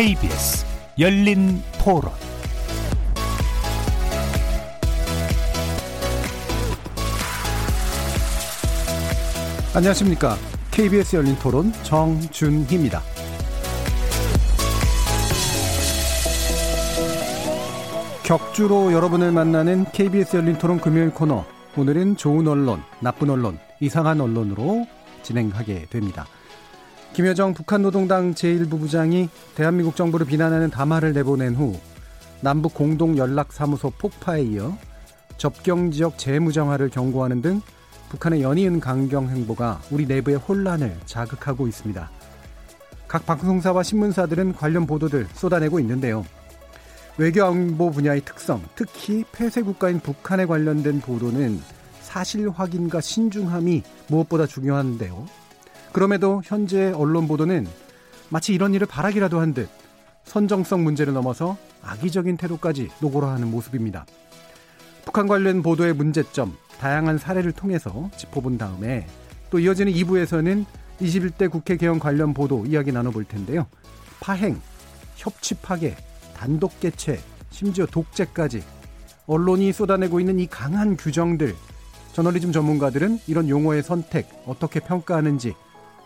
KBS 열린 토론 안녕하십니까. KBS 열린 토론 정준희입니다. 격주로 여러분을 만나는 KBS 열린 토론 금요일 코너. 오늘은 좋은 언론, 나쁜 언론, 이상한 언론으로 진행하게 됩니다. 김여정 북한 노동당 제1부부장이 대한민국 정부를 비난하는 담화를 내보낸 후 남북 공동 연락사무소 폭파에 이어 접경 지역 재무정화를 경고하는 등 북한의 연이은 강경 행보가 우리 내부의 혼란을 자극하고 있습니다. 각 방송사와 신문사들은 관련 보도들 쏟아내고 있는데요. 외교 안보 분야의 특성, 특히 폐쇄 국가인 북한에 관련된 보도는 사실 확인과 신중함이 무엇보다 중요한데요. 그럼에도 현재 언론 보도는 마치 이런 일을 바라기라도 한 듯 선정성 문제를 넘어서 악의적인 태도까지 노골화하는 모습입니다. 북한 관련 보도의 문제점, 다양한 사례를 통해서 짚어본 다음에 또 이어지는 2부에서는 21대 국회 개헌 관련 보도 이야기 나눠볼 텐데요. 파행, 협치 파괴, 단독 개최, 심지어 독재까지 언론이 쏟아내고 있는 이 강한 규정들 저널리즘 전문가들은 이런 용어의 선택 어떻게 평가하는지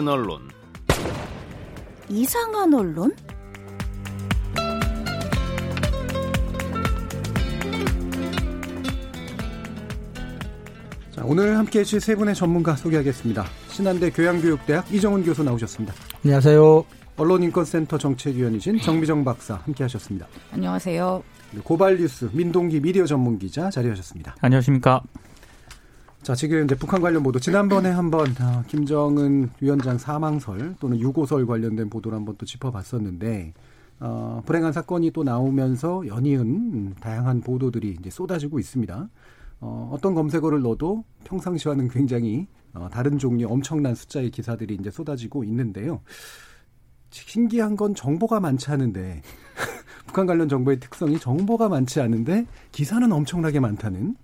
나쁜 언론, 이상한 언론? 자, 오늘 함께 해주실 세 분의 전문가 소개하겠습니다. 신한대 교양교육대학 이정훈 교수 나오셨습니다. 안녕하세요. 언론인권센터 정책위원이신 정미정 박사 함께 하셨습니다. 안녕하세요. 고발뉴스 민동기 미디어 전문기자 자리하셨습니다. 안녕하십니까. 자, 지금 이제 북한 관련 보도 지난번에 한번 어, 김정은 위원장 사망설 또는 유고설 관련된 보도를 한번 또 짚어봤었는데 어, 불행한 사건이 또 나오면서 연이은 다양한 보도들이 이제 쏟아지고 있습니다. 어, 어떤 검색어를 넣어도 평상시와는 굉장히 어, 다른 종류 엄청난 숫자의 기사들이 이제 쏟아지고 있는데요. 신기한 건 정보가 많지 않은데 북한 관련 정보의 특성이 정보가 많지 않은데 기사는 엄청나게 많다는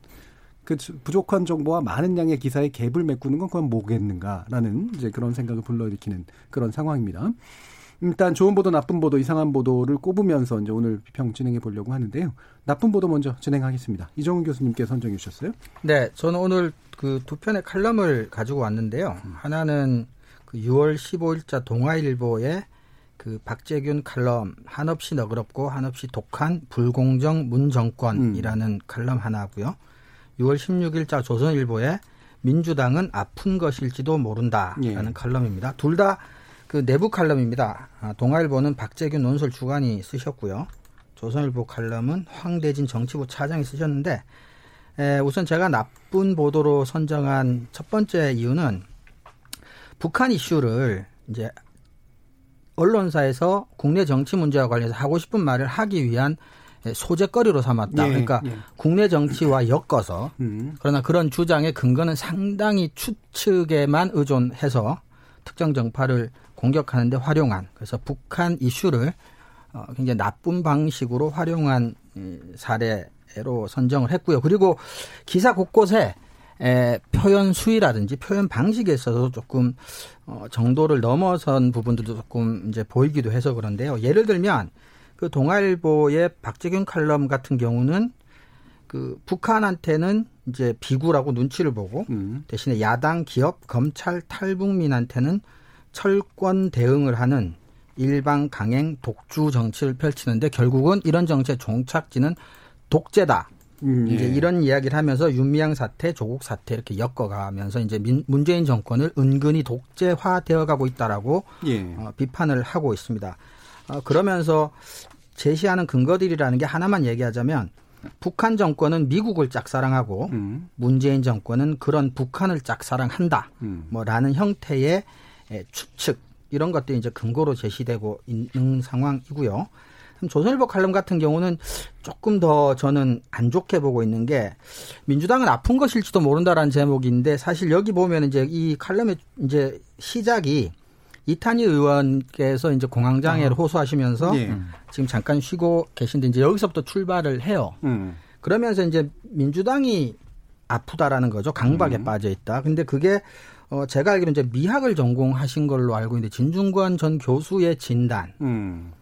그 부족한 정보와 많은 양의 기사에 갭을 메꾸는 건 그건 뭐겠는가라는 이제 그런 생각을 불러일으키는 그런 상황입니다. 일단 좋은 보도, 나쁜 보도, 이상한 보도를 꼽으면서 이제 오늘 비평 진행해 보려고 하는데요. 나쁜 보도 먼저 진행하겠습니다. 이정훈 교수님께 선정해 주셨어요? 네, 저는 오늘 그 두 편의 칼럼을 가지고 왔는데요. 하나는 그 6월 15일자 동아일보의 그 박재균 칼럼 한없이 너그럽고 한없이 독한 불공정 문정권이라는 음. 칼럼 하나고요. 6월 16일자 조선일보에 민주당은 아픈 것일지도 모른다라는 예. 칼럼입니다. 둘 다 그 내부 칼럼입니다. 아, 동아일보는 박재균 논설 주간이 쓰셨고요. 조선일보 칼럼은 황대진 정치부 차장이 쓰셨는데 에, 우선 제가 나쁜 보도로 선정한 첫 번째 이유는 북한 이슈를 이제 언론사에서 국내 정치 문제와 관련해서 하고 싶은 말을 하기 위한 소재거리로 삼았다. 예, 그러니까 예. 국내 정치와 엮어서 음. 그러나 그런 주장의 근거는 상당히 추측에만 의존해서 특정 정파를 공격하는데 활용한 그래서 북한 이슈를 어, 굉장히 나쁜 방식으로 활용한 사례로 선정을 했고요. 그리고 기사 곳곳에 에, 표현 수위라든지 표현 방식에 있어서 조금 어, 정도를 넘어선 부분들도 조금 이제 보이기도 해서 그런데요. 예를 들면 그 동아일보의 박재균 칼럼 같은 경우는 그 북한한테는 이제 비굴하고 눈치를 보고 음. 대신에 야당, 기업, 검찰, 탈북민한테는 철권 대응을 하는 일방 강행 독주 정치를 펼치는데 결국은 이런 정치의 종착지는 독재다. 음, 예. 이제 이런 이야기를 하면서 윤미향 사태, 조국 사태 이렇게 엮어가면서 이제 민, 문재인 정권을 은근히 독재화되어 가고 있다라고 예. 어, 비판을 하고 있습니다. 어, 그러면서 제시하는 근거들이라는 게 하나만 얘기하자면 북한 정권은 미국을 짝사랑하고 음. 문재인 정권은 그런 북한을 짝사랑한다. 음. 뭐라는 형태의 추측 이런 것들이 이제 근거로 제시되고 있는 상황이고요. 조선일보 칼럼 같은 경우는 조금 더 저는 안 좋게 보고 있는 게 민주당은 아픈 것일지도 모른다라는 제목인데 사실 여기 보면 이제 이 칼럼의 이제 시작이 이탄희 의원께서 이제 공황장애를 어. 호소하시면서 예. 지금 잠깐 쉬고 계신데 이제 여기서부터 출발을 해요. 음. 그러면서 이제 민주당이 아프다라는 거죠. 강박에 음. 빠져 있다. 근데 그게 어 제가 알기로 이제 미학을 전공하신 걸로 알고 있는데 진중권 전 교수의 진단. 음.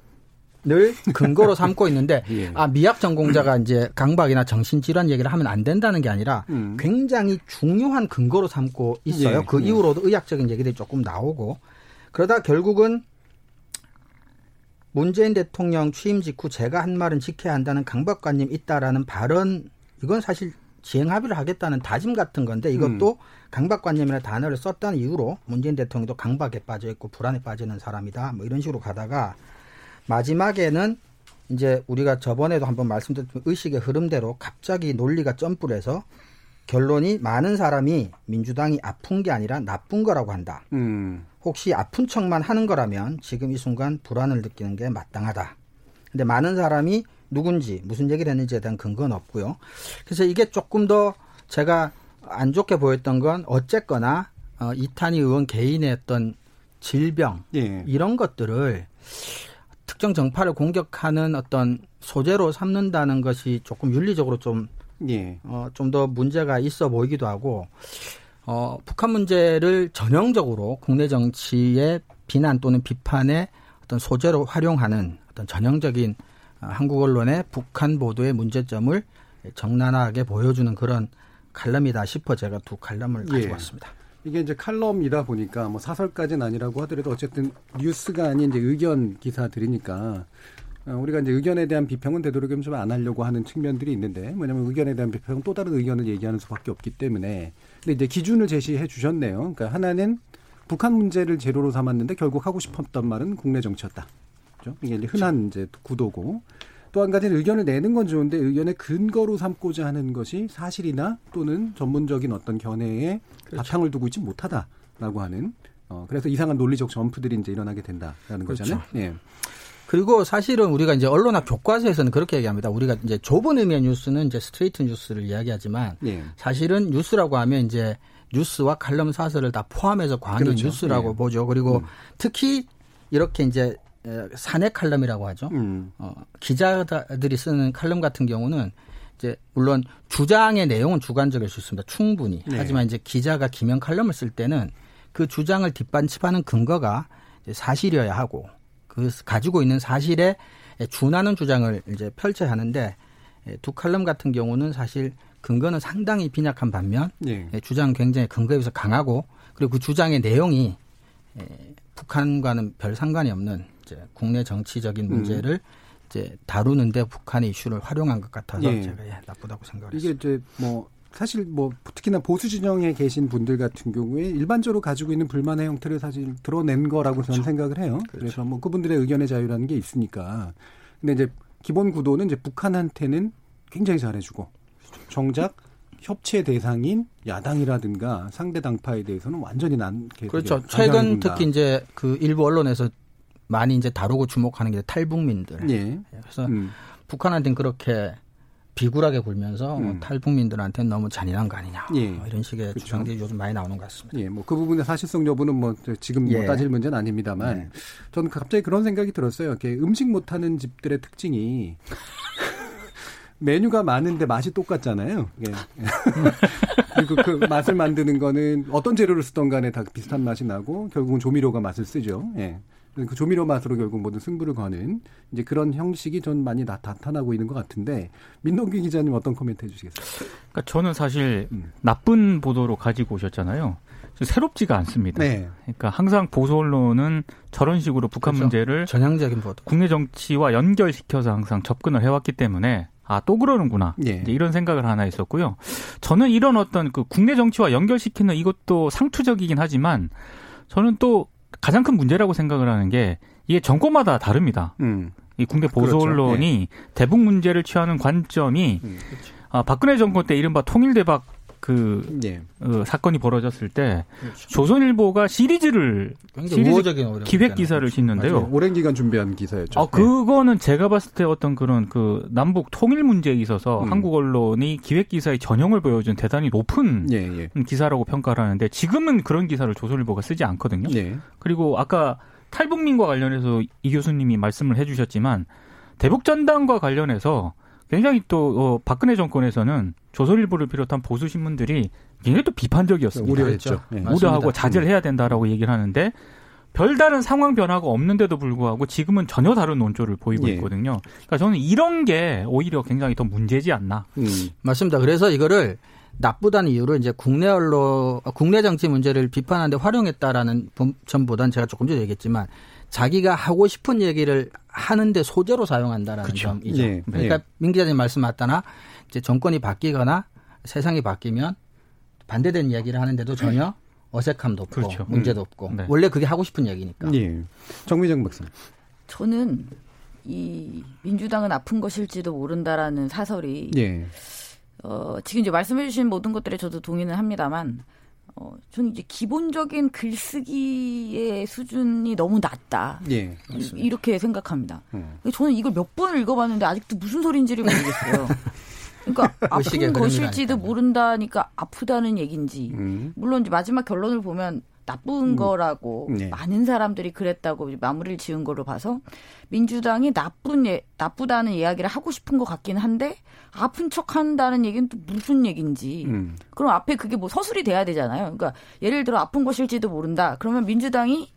늘 근거로 삼고 있는데 예. 아 미학 전공자가 이제 강박이나 정신질환 얘기를 하면 안 된다는 게 아니라 음. 굉장히 중요한 근거로 삼고 있어요. 예. 그 예. 이후로도 의학적인 얘기들이 조금 나오고 그러다 결국은 문재인 대통령 취임 직후 제가 한 말은 지켜야 한다는 강박관념 있다라는 발언 이건 사실 지행 합의를 하겠다는 다짐 같은 건데 이것도 음. 강박관념이라는 단어를 썼다는 이유로 문재인 대통령도 강박에 빠져 있고 불안에 빠지는 사람이다 뭐 이런 식으로 가다가 마지막에는 이제 우리가 저번에도 한번 말씀드렸던 의식의 흐름대로 갑자기 논리가 점프를 해서 결론이 많은 사람이 민주당이 아픈 게 아니라 나쁜 거라고 한다. 음. 혹시 아픈 척만 하는 거라면 지금 이 순간 불안을 느끼는 게 마땅하다. 근데 많은 사람이 누군지 무슨 얘기를 했는지에 대한 근거는 없고요. 그래서 이게 조금 더 제가 안 좋게 보였던 건 어쨌거나 어, 이탄희 의원 개인의 어떤 질병 예. 이런 것들을 특정 정파를 공격하는 어떤 소재로 삼는다는 것이 조금 윤리적으로 좀 예. 어, 좀 더 문제가 있어 보이기도 하고 어, 북한 문제를 전형적으로 국내 정치의 비난 또는 비판의 어떤 소재로 활용하는 어떤 전형적인 어, 한국 언론의 북한 보도의 문제점을 적나라하게 보여주는 그런 칼럼이다 싶어 제가 두 칼럼을 가지고 예. 왔습니다. 이게 이제 칼럼이다 보니까 뭐 사설까지는 아니라고 하더라도 어쨌든 뉴스가 아닌 이제 의견 기사들이니까 어, 우리가 이제 의견에 대한 비평은 되도록이면 좀 안 하려고 하는 측면들이 있는데 뭐냐면 의견에 대한 비평은 또 다른 의견을 얘기하는 수밖에 없기 때문에 근데 이제 기준을 제시해 주셨네요. 그러니까 하나는 북한 문제를 재료로 삼았는데 결국 하고 싶었던 말은 국내 정치였다. 그렇죠? 이게 흔한 이제 구도고 또 한 가지는 의견을 내는 건 좋은데 의견의 근거로 삼고자 하는 것이 사실이나 또는 전문적인 어떤 견해에 그렇죠. 바탕을 두고 있지 못하다라고 하는 어 그래서 이상한 논리적 점프들이 이제 일어나게 된다라는 그렇죠. 거잖아요. 예. 그리고 사실은 우리가 이제 언론학 교과서에서는 그렇게 얘기합니다. 우리가 이제 좁은 의미의 뉴스는 이제 스트레이트 뉴스를 이야기하지만 네. 사실은 뉴스라고 하면 이제 뉴스와 칼럼 사설을 다 포함해서 광의 그렇죠. 뉴스라고 네. 보죠. 그리고 음. 특히 이렇게 이제 사내 칼럼이라고 하죠. 음. 어, 기자들이 쓰는 칼럼 같은 경우는 이제 물론 주장의 내용은 주관적일 수 있습니다. 충분히. 네. 하지만 이제 기자가 기명 칼럼을 쓸 때는 그 주장을 뒷받침하는 근거가 사실이어야 하고 그 가지고 있는 사실에 준하는 주장을 이제 펼쳐야 하는데 두 칼럼 같은 경우는 사실 근거는 상당히 빈약한 반면 네. 주장은 굉장히 근거에 비해서 강하고 그리고 그 주장의 내용이 북한과는 별 상관이 없는 이제 국내 정치적인 음. 문제를 음. 이제 다루는데 북한의 이슈를 활용한 것 같아서 예. 제가 예, 나쁘다고 생각을 이게 했습니다. 이제 뭐 사실 뭐 특히나 보수 진영에 계신 분들 같은 경우에 일반적으로 가지고 있는 불만의 형태를 사실 드러낸 거라고 저는 그렇죠. 생각을 해요. 그렇죠. 그래서 뭐 그분들의 의견의 자유라는 게 있으니까. 근데 이제 기본 구도는 이제 북한한테는 굉장히 잘해주고 정작 협치 대상인 야당이라든가 상대 당파에 대해서는 완전히 난 그렇죠. 최근 특히 이제 그 일부 언론에서 많이 이제 다루고 주목하는 게 탈북민들. 예. 그래서 음. 북한한테는 그렇게 비굴하게 굴면서 음. 탈북민들한테는 너무 잔인한 거 아니냐 예. 뭐 이런 식의 그렇죠. 주장들이 요즘 많이 나오는 것 같습니다. 예, 뭐 그 부분의 사실성 여부는 뭐 지금 뭐 예. 뭐 따질 문제는 아닙니다만 예. 저는 갑자기 그런 생각이 들었어요. 이렇게 음식 못하는 집들의 특징이 메뉴가 많은데 맛이 똑같잖아요. 예. 그리고 그 맛을 만드는 거는 어떤 재료를 쓰던 간에 다 비슷한 맛이 나고 결국은 조미료가 맛을 쓰죠. 예. 그 조미료 맛으로 결국 모든 승부를 거는 이제 그런 형식이 전 많이 나, 타나고 있는 것 같은데 민동기 기자님 어떤 코멘트 해주시겠어요? 그러니까 저는 사실 음. 나쁜 보도로 가지고 오셨잖아요. 새롭지가 않습니다. 네. 그러니까 항상 보수 언론은 저런 식으로 북한 그렇죠. 문제를 전향적인 보도, 국내 정치와 연결시켜서 항상 접근을 해왔기 때문에 아, 또 그러는구나. 예. 이런 생각을 하나 있었고요. 저는 이런 어떤 그 국내 정치와 연결시키는 이것도 상투적이긴 하지만 저는 또 가장 큰 문제라고 생각을 하는 게 이게 정권마다 다릅니다. 음. 이 국내 보수 그렇죠. 언론이 네. 대북 문제를 취하는 관점이 음, 그렇죠. 아, 박근혜 정권 때 이른바 통일대박 그 예. 어, 사건이 벌어졌을 때 그렇죠. 조선일보가 시리즈를 시리즈 기획 기사를 싣는데요. 오랜 기간 준비한 기사였죠. 아, 그거는 제가 봤을 때 어떤 그런 그 남북 통일 문제에 있어서 음. 한국 언론이 기획 기사의 전형을 보여준 대단히 높은 예, 예. 기사라고 평가를 하는데 지금은 그런 기사를 조선일보가 쓰지 않거든요. 예. 그리고 아까 탈북민과 관련해서 이 교수님이 말씀을 해주셨지만 대북 전당과 관련해서 굉장히 또 어, 박근혜 정권에서는 조선일보를 비롯한 보수 신문들이 굉장히 또 비판적이었습니다. 우려했죠. 네. 우려하고 자제를 해야 된다라고 얘기를 하는데 별다른 상황 변화가 없는데도 불구하고 지금은 전혀 다른 논조를 보이고 예. 있거든요. 그러니까 저는 이런 게 오히려 굉장히 더 문제지 않나. 음. 맞습니다. 그래서 이거를 나쁘다는 이유로 이제 국내 언론, 국내 정치 문제를 비판하는데 활용했다라는 점보다는 제가 조금 전에 얘기했지만 자기가 하고 싶은 얘기를 하는데 소재로 사용한다라는 그렇죠. 점이죠. 예. 그러니까 예. 민 기자님 말씀 맞다나 이제 정권이 바뀌거나 세상이 바뀌면 반대되는 이야기를 하는데도 전혀 어색함도 없고 그렇죠. 문제도 음. 없고 네. 원래 그게 하고 싶은 얘기니까. 예. 정미정 박사. 저는 이 민주당은 아픈 것일지도 모른다라는 사설이 예. 어, 지금 이제 말씀해주신 모든 것들에 저도 동의는 합니다만 어, 저는 이제 기본적인 글쓰기의 수준이 너무 낮다. 예, 이렇게 생각합니다. 음. 저는 이걸 몇 번을 읽어봤는데 아직도 무슨 소리인지를 모르겠어요. 그러니까 아픈 것일지도 모른다니까 아프다는 얘기인지. 음. 물론 이제 마지막 결론을 보면 나쁜 음. 거라고 네. 많은 사람들이 그랬다고 마무리를 지은 걸로 봐서 민주당이 나쁜 예, 나쁘다는 이야기를 하고 싶은 것 같긴 한데 아픈 척 한다는 얘기는 또 무슨 얘기인지 음. 그럼 앞에 그게 뭐 서술이 돼야 되잖아요. 그러니까 예를 들어 아픈 것일지도 모른다. 그러면 민주당이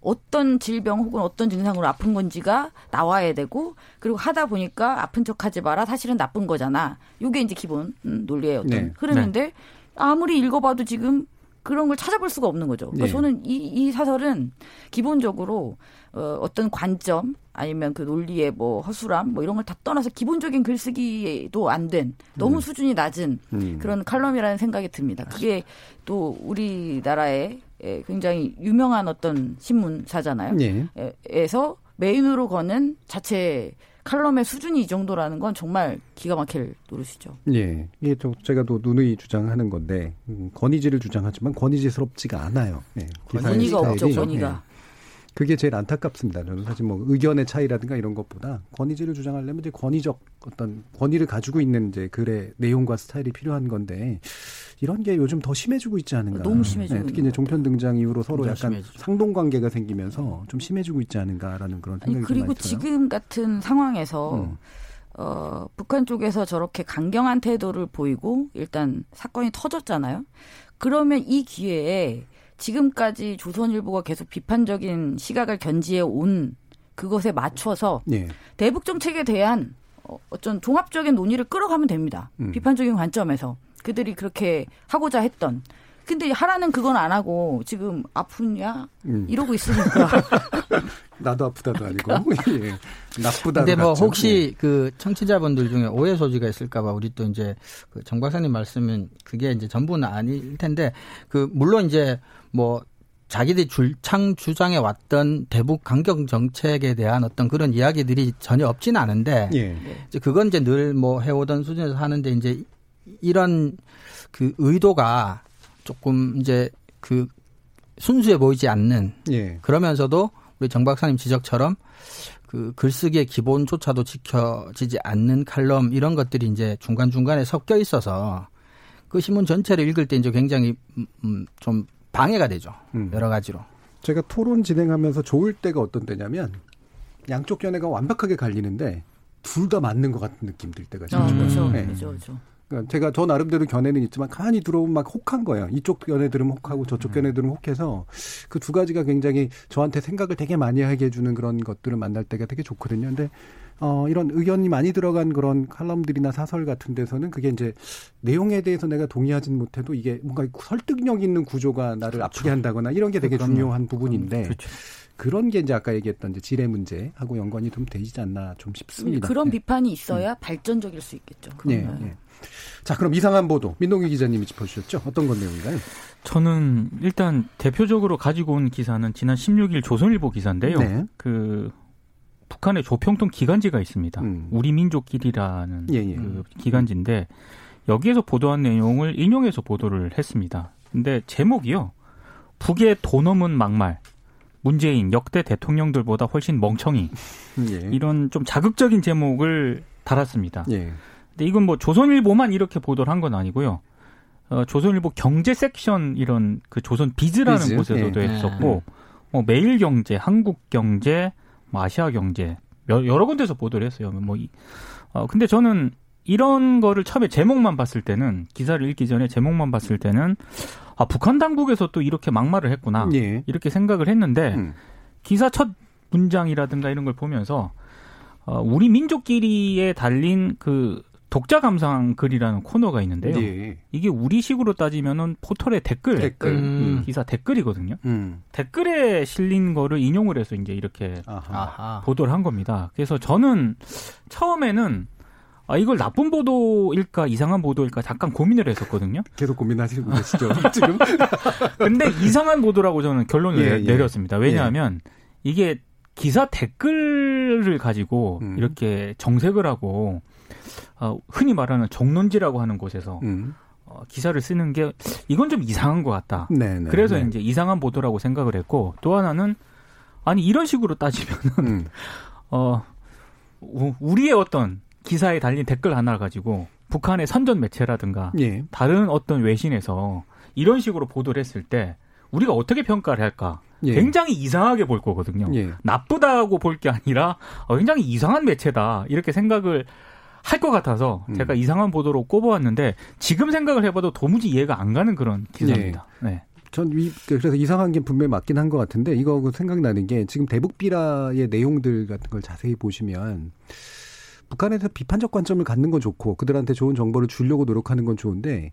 어떤 질병 혹은 어떤 증상으로 아픈 건지가 나와야 되고 그리고 하다 보니까 아픈 척하지 마라 사실은 나쁜 거잖아. 요게 이제 기본 음, 논리의 어떤 네. 흐름인데 네. 아무리 읽어봐도 지금 그런 걸 찾아볼 수가 없는 거죠. 그러니까 네. 저는 이, 이 사설은 기본적으로 어, 어떤 관점 아니면 그 논리의 뭐 허술함 뭐 이런 걸 다 떠나서 기본적인 글쓰기도 안 된 너무 음. 수준이 낮은 음. 그런 칼럼이라는 생각이 듭니다. 그게 또 우리나라의 굉장히 유명한 어떤 신문사잖아요. 네. 에서 메인으로 거는 자체 칼럼의 수준이 이 정도라는 건 정말 기가 막힐 노릇이죠. 예. 이게 또 제가 또 누누이 주장하는 건데 음, 권위지를 주장하지만 권위지스럽지가 않아요. 예. 권위가 없죠. 권위가. 예. 그게 제일 안타깝습니다. 저는 사실 뭐 의견의 차이라든가 이런 것보다 권위지를 주장하려면 이제 권위적 어떤 권위를 가지고 있는 이제 글의 내용과 스타일이 필요한 건데 이런 게 요즘 더 심해지고 있지 않은가. 너무 심해지고 네, 특히 이제 종편 등장 이후로 서로 약간 심해지죠. 상동 관계가 생기면서 좀 심해지고 있지 않은가라는 그런 생각이 아니, 그리고 지금 같은 상황에서 음. 어, 북한 쪽에서 저렇게 강경한 태도를 보이고 일단 사건이 터졌잖아요. 그러면 이 기회에 지금까지 조선일보가 계속 비판적인 시각을 견지해 온 그것에 맞춰서 네. 대북 정책에 대한 어, 어떤 종합적인 논의를 끌어가면 됩니다. 음. 비판적인 관점에서. 그들이 그렇게 하고자 했던. 근데 하라는 그건 안 하고 지금 아프냐 음. 이러고 있으니까 나도 아프다도 아니고 예. 나쁘다. 근데 뭐 혹시 예. 그 청취자분들 중에 오해 소지가 있을까봐 우리 또 이제 그정 박사님 말씀은 그게 이제 전부는 아닐 텐데 그 물론 이제 뭐 자기들이 줄창 주장해 왔던 대북 강경 정책에 대한 어떤 그런 이야기들이 전혀 없지는 않은데 예. 이제 그건 이제 늘 뭐 해오던 수준에서 하는데 이제 이런 그 의도가 조금 이제 그 순수해 보이지 않는 예. 그러면서도 우리 정 박사님 지적처럼 그 글쓰기의 기본조차도 지켜지지 않는 칼럼 이런 것들이 이제 중간중간에 섞여 있어서 그 신문 전체를 읽을 때 이제 굉장히 음, 음좀 방해가 되죠. 음. 여러 가지로. 제가 토론 진행하면서 좋을 때가 어떤 때냐면 양쪽 견해가 완벽하게 갈리는데 둘 다 맞는 것 같은 느낌 들 때가 있죠. 아, 그렇죠. 네. 그렇죠. 그렇죠. 그러니까 제가 저 나름대로 견해는 있지만 가만히 들어오면 막 혹한 거예요. 이쪽 견해 들으면 혹하고 저쪽 견해 들으면 혹해서 그 두 가지가 굉장히 저한테 생각을 되게 많이 하게 해주는 그런 것들을 만날 때가 되게 좋거든요. 근데 어, 이런 의견이 많이 들어간 그런 칼럼들이나 사설 같은 데서는 그게 이제 내용에 대해서 내가 동의하진 못해도 이게 뭔가 설득력 있는 구조가 나를 그렇죠. 아프게 한다거나 이런 게 되게 그럼요. 중요한 부분인데 그렇죠. 그런 게 이제 아까 얘기했던 이제 질의 문제하고 연관이 좀 되지 않나 좀 싶습니다. 그런 네. 비판이 있어야 음. 발전적일 수 있겠죠. 네, 네. 자, 그럼 이상한 보도 민동기 기자님이 짚어주셨죠? 어떤 건 내용인가요? 저는 일단 대표적으로 가지고 온 기사는 지난 16일 조선일보 기사인데요. 네. 그 북한의 조평통 기간지가 있습니다. 음. 우리 민족끼리라는 예, 예. 그 기간지인데 여기에서 보도한 내용을 인용해서 보도를 했습니다. 근데 제목이요. 북의 돈 없는 막말. 문재인 역대 대통령들보다 훨씬 멍청이. 예. 이런 좀 자극적인 제목을 달았습니다. 예. 근데 이건 뭐 조선일보만 이렇게 보도를 한 건 아니고요. 어, 조선일보 경제 섹션 이런 그 조선 비즈라는 비즈? 곳에서도 예. 했었고, 뭐 매일 경제, 한국 경제, 뭐 아시아 경제 여러 군데서 보도를 했어요. 뭐 이, 어, 근데 저는 이런 거를 처음에 제목만 봤을 때는 기사를 읽기 전에 제목만 봤을 때는 아 북한 당국에서 또 이렇게 막말을 했구나 예. 이렇게 생각을 했는데 음. 기사 첫 문장이라든가 이런 걸 보면서 어, 우리 민족끼리에 달린 그 독자 감상 글이라는 코너가 있는데요. 예. 이게 우리식으로 따지면은 포털의 댓글, 댓글. 음. 기사 댓글이거든요. 음. 댓글에 실린 거를 인용을 해서 이제 이렇게 아하. 보도를 한 겁니다. 그래서 저는 처음에는 아, 이걸 나쁜 보도일까 이상한 보도일까 잠깐 고민을 했었거든요. 계속 고민하시고 계시죠 지금. 근데 이상한 보도라고 저는 결론을 예, 예. 내렸습니다. 왜냐하면 예. 이게 기사 댓글을 가지고 음. 이렇게 정색을 하고 어, 흔히 말하는 정론지라고 하는 곳에서 음. 어, 기사를 쓰는 게 이건 좀 이상한 것 같다. 네네, 네, 그래서 네. 이제 이상한 보도라고 생각을 했고 또 하나는 아니 이런 식으로 따지면은 음. 어 우리의 어떤 기사에 달린 댓글 하나를 가지고 북한의 선전 매체라든가 예. 다른 어떤 외신에서 이런 식으로 보도를 했을 때 우리가 어떻게 평가를 할까? 예. 굉장히 이상하게 볼 거거든요. 예. 나쁘다고 볼 게 아니라 어, 굉장히 이상한 매체다 이렇게 생각을 할 것 같아서 음. 제가 이상한 보도로 꼽아왔는데 지금 생각을 해봐도 도무지 이해가 안 가는 그런 기사입니다. 네. 네. 전 이, 그래서 이상한 게 분명히 맞긴 한 것 같은데 이거 그 생각나는 게 지금 대북 비라의 내용들 같은 걸 자세히 보시면 북한에서 비판적 관점을 갖는 건 좋고 그들한테 좋은 정보를 주려고 노력하는 건 좋은데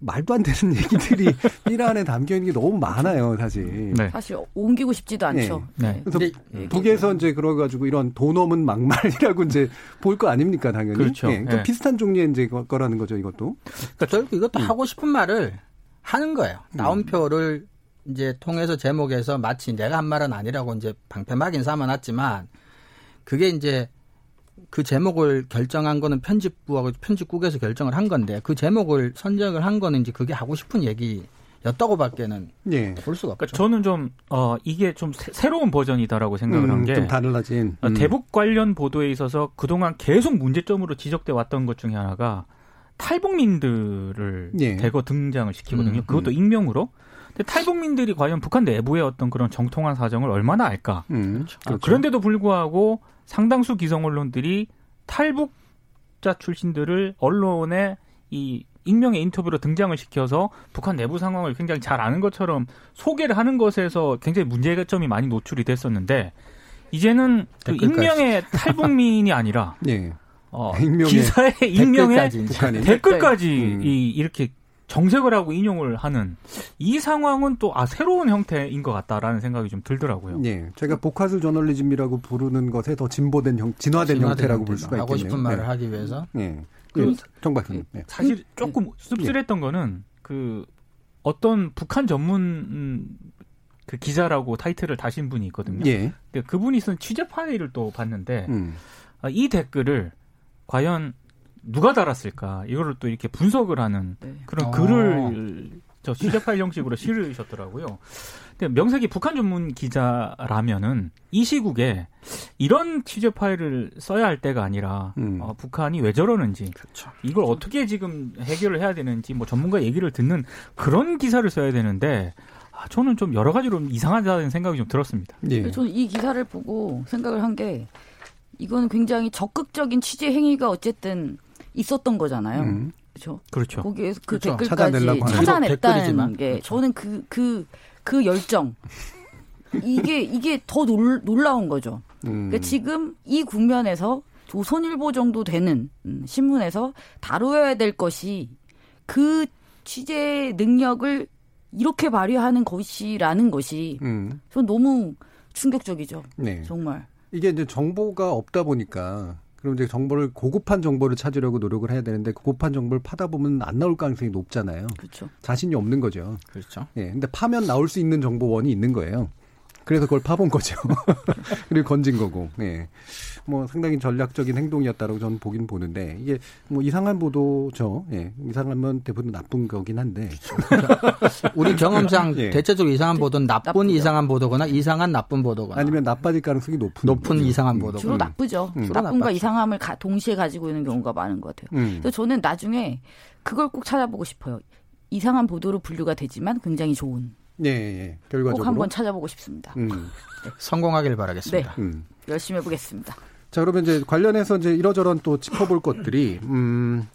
말도 안 되는 얘기들이 일 안에 담겨 있는 게 너무 많아요, 사실. 네. 사실 옮기고 싶지도 않죠. 네. 네. 그래서 북에서 이제 그래 가지고 이런 돈 없는 막말이라고 이제 볼 거 아닙니까, 당연히. 그렇죠. 네. 그러니까 네. 비슷한 종류의 이제 거라는 거죠, 이것도. 그러니까 결국 이것도 음. 하고 싶은 말을 하는 거예요. 나온표를 음. 이제 통해서 제목에서 마치 내가 한 말은 아니라고 이제 방패막인 삼아놨지만 그게 이제 그 제목을 결정한 거는 편집부하고 편집국에서 결정을 한 건데 그 제목을 선정을 한 거는 이제 그게 하고 싶은 얘기였다고밖에는 예. 볼 수가 없죠. 그러니까 저는 좀 어, 이게 좀 새, 로운 버전이다라고 생각을 음, 한게 좀 달라진 어, 음. 대북 관련 보도에 있어서 그동안 계속 문제점으로 지적돼 왔던 것 중에 하나가 탈북민들을 예. 대거 등장을 시키거든요. 음, 그것도 음. 익명으로. 근데 탈북민들이 과연 북한 내부의 어떤 그런 정통한 사정을 얼마나 알까? 음, 그렇죠. 아, 그런데도 불구하고 상당수 기성 언론들이 탈북자 출신들을 언론에 이 익명의 인터뷰로 등장을 시켜서 북한 내부 상황을 굉장히 잘 아는 것처럼 소개를 하는 것에서 굉장히 문제점이 많이 노출이 됐었는데 이제는 그 익명의 탈북민이 아니라 네. 어, 익명의, 기사의 익명의 댓글까지, 댓글까지 음. 이, 이렇게 정색을 하고 인용을 하는 이 상황은 또 아 새로운 형태인 것 같다라는 생각이 좀 들더라고요. 네, 제가 복화술 저널리즘이라고 부르는 것에 더 진보된 형, 진화된, 진화된 형태라고 볼 수가 있겠네요. 하고 싶은 말을 네. 하기 위해서. 네, 그 정박님. 네. 사실 음, 조금 음. 씁쓸했던 거는 그 어떤 북한 전문 그 기자라고 타이틀을 다신 분이 있거든요. 예. 근데 그분이 쓴 취재 파일을 또 봤는데 음. 아, 이 댓글을 과연 누가 달았을까 이거를 또 이렇게 분석을 하는 네. 그런 어. 글을 저 취재 파일 형식으로 실으셨더라고요. 근데 명색이 북한 전문 기자라면은 이 시국에 이런 취재 파일을 써야 할 때가 아니라 음. 어, 북한이 왜 저러는지 그렇죠. 이걸 어떻게 지금 해결을 해야 되는지 뭐 전문가 얘기를 듣는 그런 기사를 써야 되는데 아, 저는 좀 여러 가지로 이상하다는 생각이 좀 들었습니다. 예. 저는 이 기사를 보고 생각을 한 게 이건 굉장히 적극적인 취재 행위가 어쨌든 있었던 거잖아요. 음. 그렇죠. 그렇죠. 거기에서 그 그렇죠. 댓글까지 찾아냈다는 게 그렇죠. 저는 그 그그 그 열정 이게 이게 더 놀, 놀라운 거죠. 음. 그러니까 지금 이 국면에서 조선일보 정도 되는 음, 신문에서 다루어야 될 것이 그 취재 능력을 이렇게 발휘하는 것이라는 것이 음. 전 너무 충격적이죠. 네. 정말. 이게 이제 정보가 없다 보니까 그럼 이제 정보를 고급한 정보를 찾으려고 노력을 해야 되는데 고급한 정보를 파다 보면 안 나올 가능성이 높잖아요. 그렇죠. 자신이 없는 거죠. 그렇죠. 예. 근데 파면 나올 수 있는 정보원이 있는 거예요. 그래서 그걸 파본 거죠. 그리고 건진 거고. 예. 뭐 상당히 전략적인 행동이었다라고 저는 보긴 보는데 이게 뭐 이상한 보도죠. 예. 이상하면 대부분 나쁜 거긴 한데. 우리 경험상 예. 대체적으로 이상한 보도는 나쁜 나쁘죠. 이상한 보도거나 이상한 나쁜 보도거나 아니면 나빠질 가능성이 높은 높은 거죠. 이상한 보도. 주로 나쁘죠. 음. 주로 나쁜과 이상함을 가, 동시에 가지고 있는 경우가 많은 것 같아요. 음. 그래서 저는 나중에 그걸 꼭 찾아보고 싶어요. 이상한 보도로 분류가 되지만 굉장히 좋은. 네, 예, 결과적으로 꼭 한번 찾아보고 싶습니다. 음. 네. 성공하길 바라겠습니다. 네, 음. 열심히 해보겠습니다. 자, 그러면 이제 관련해서 이제 이러저런 또 짚어볼 것들이, 음,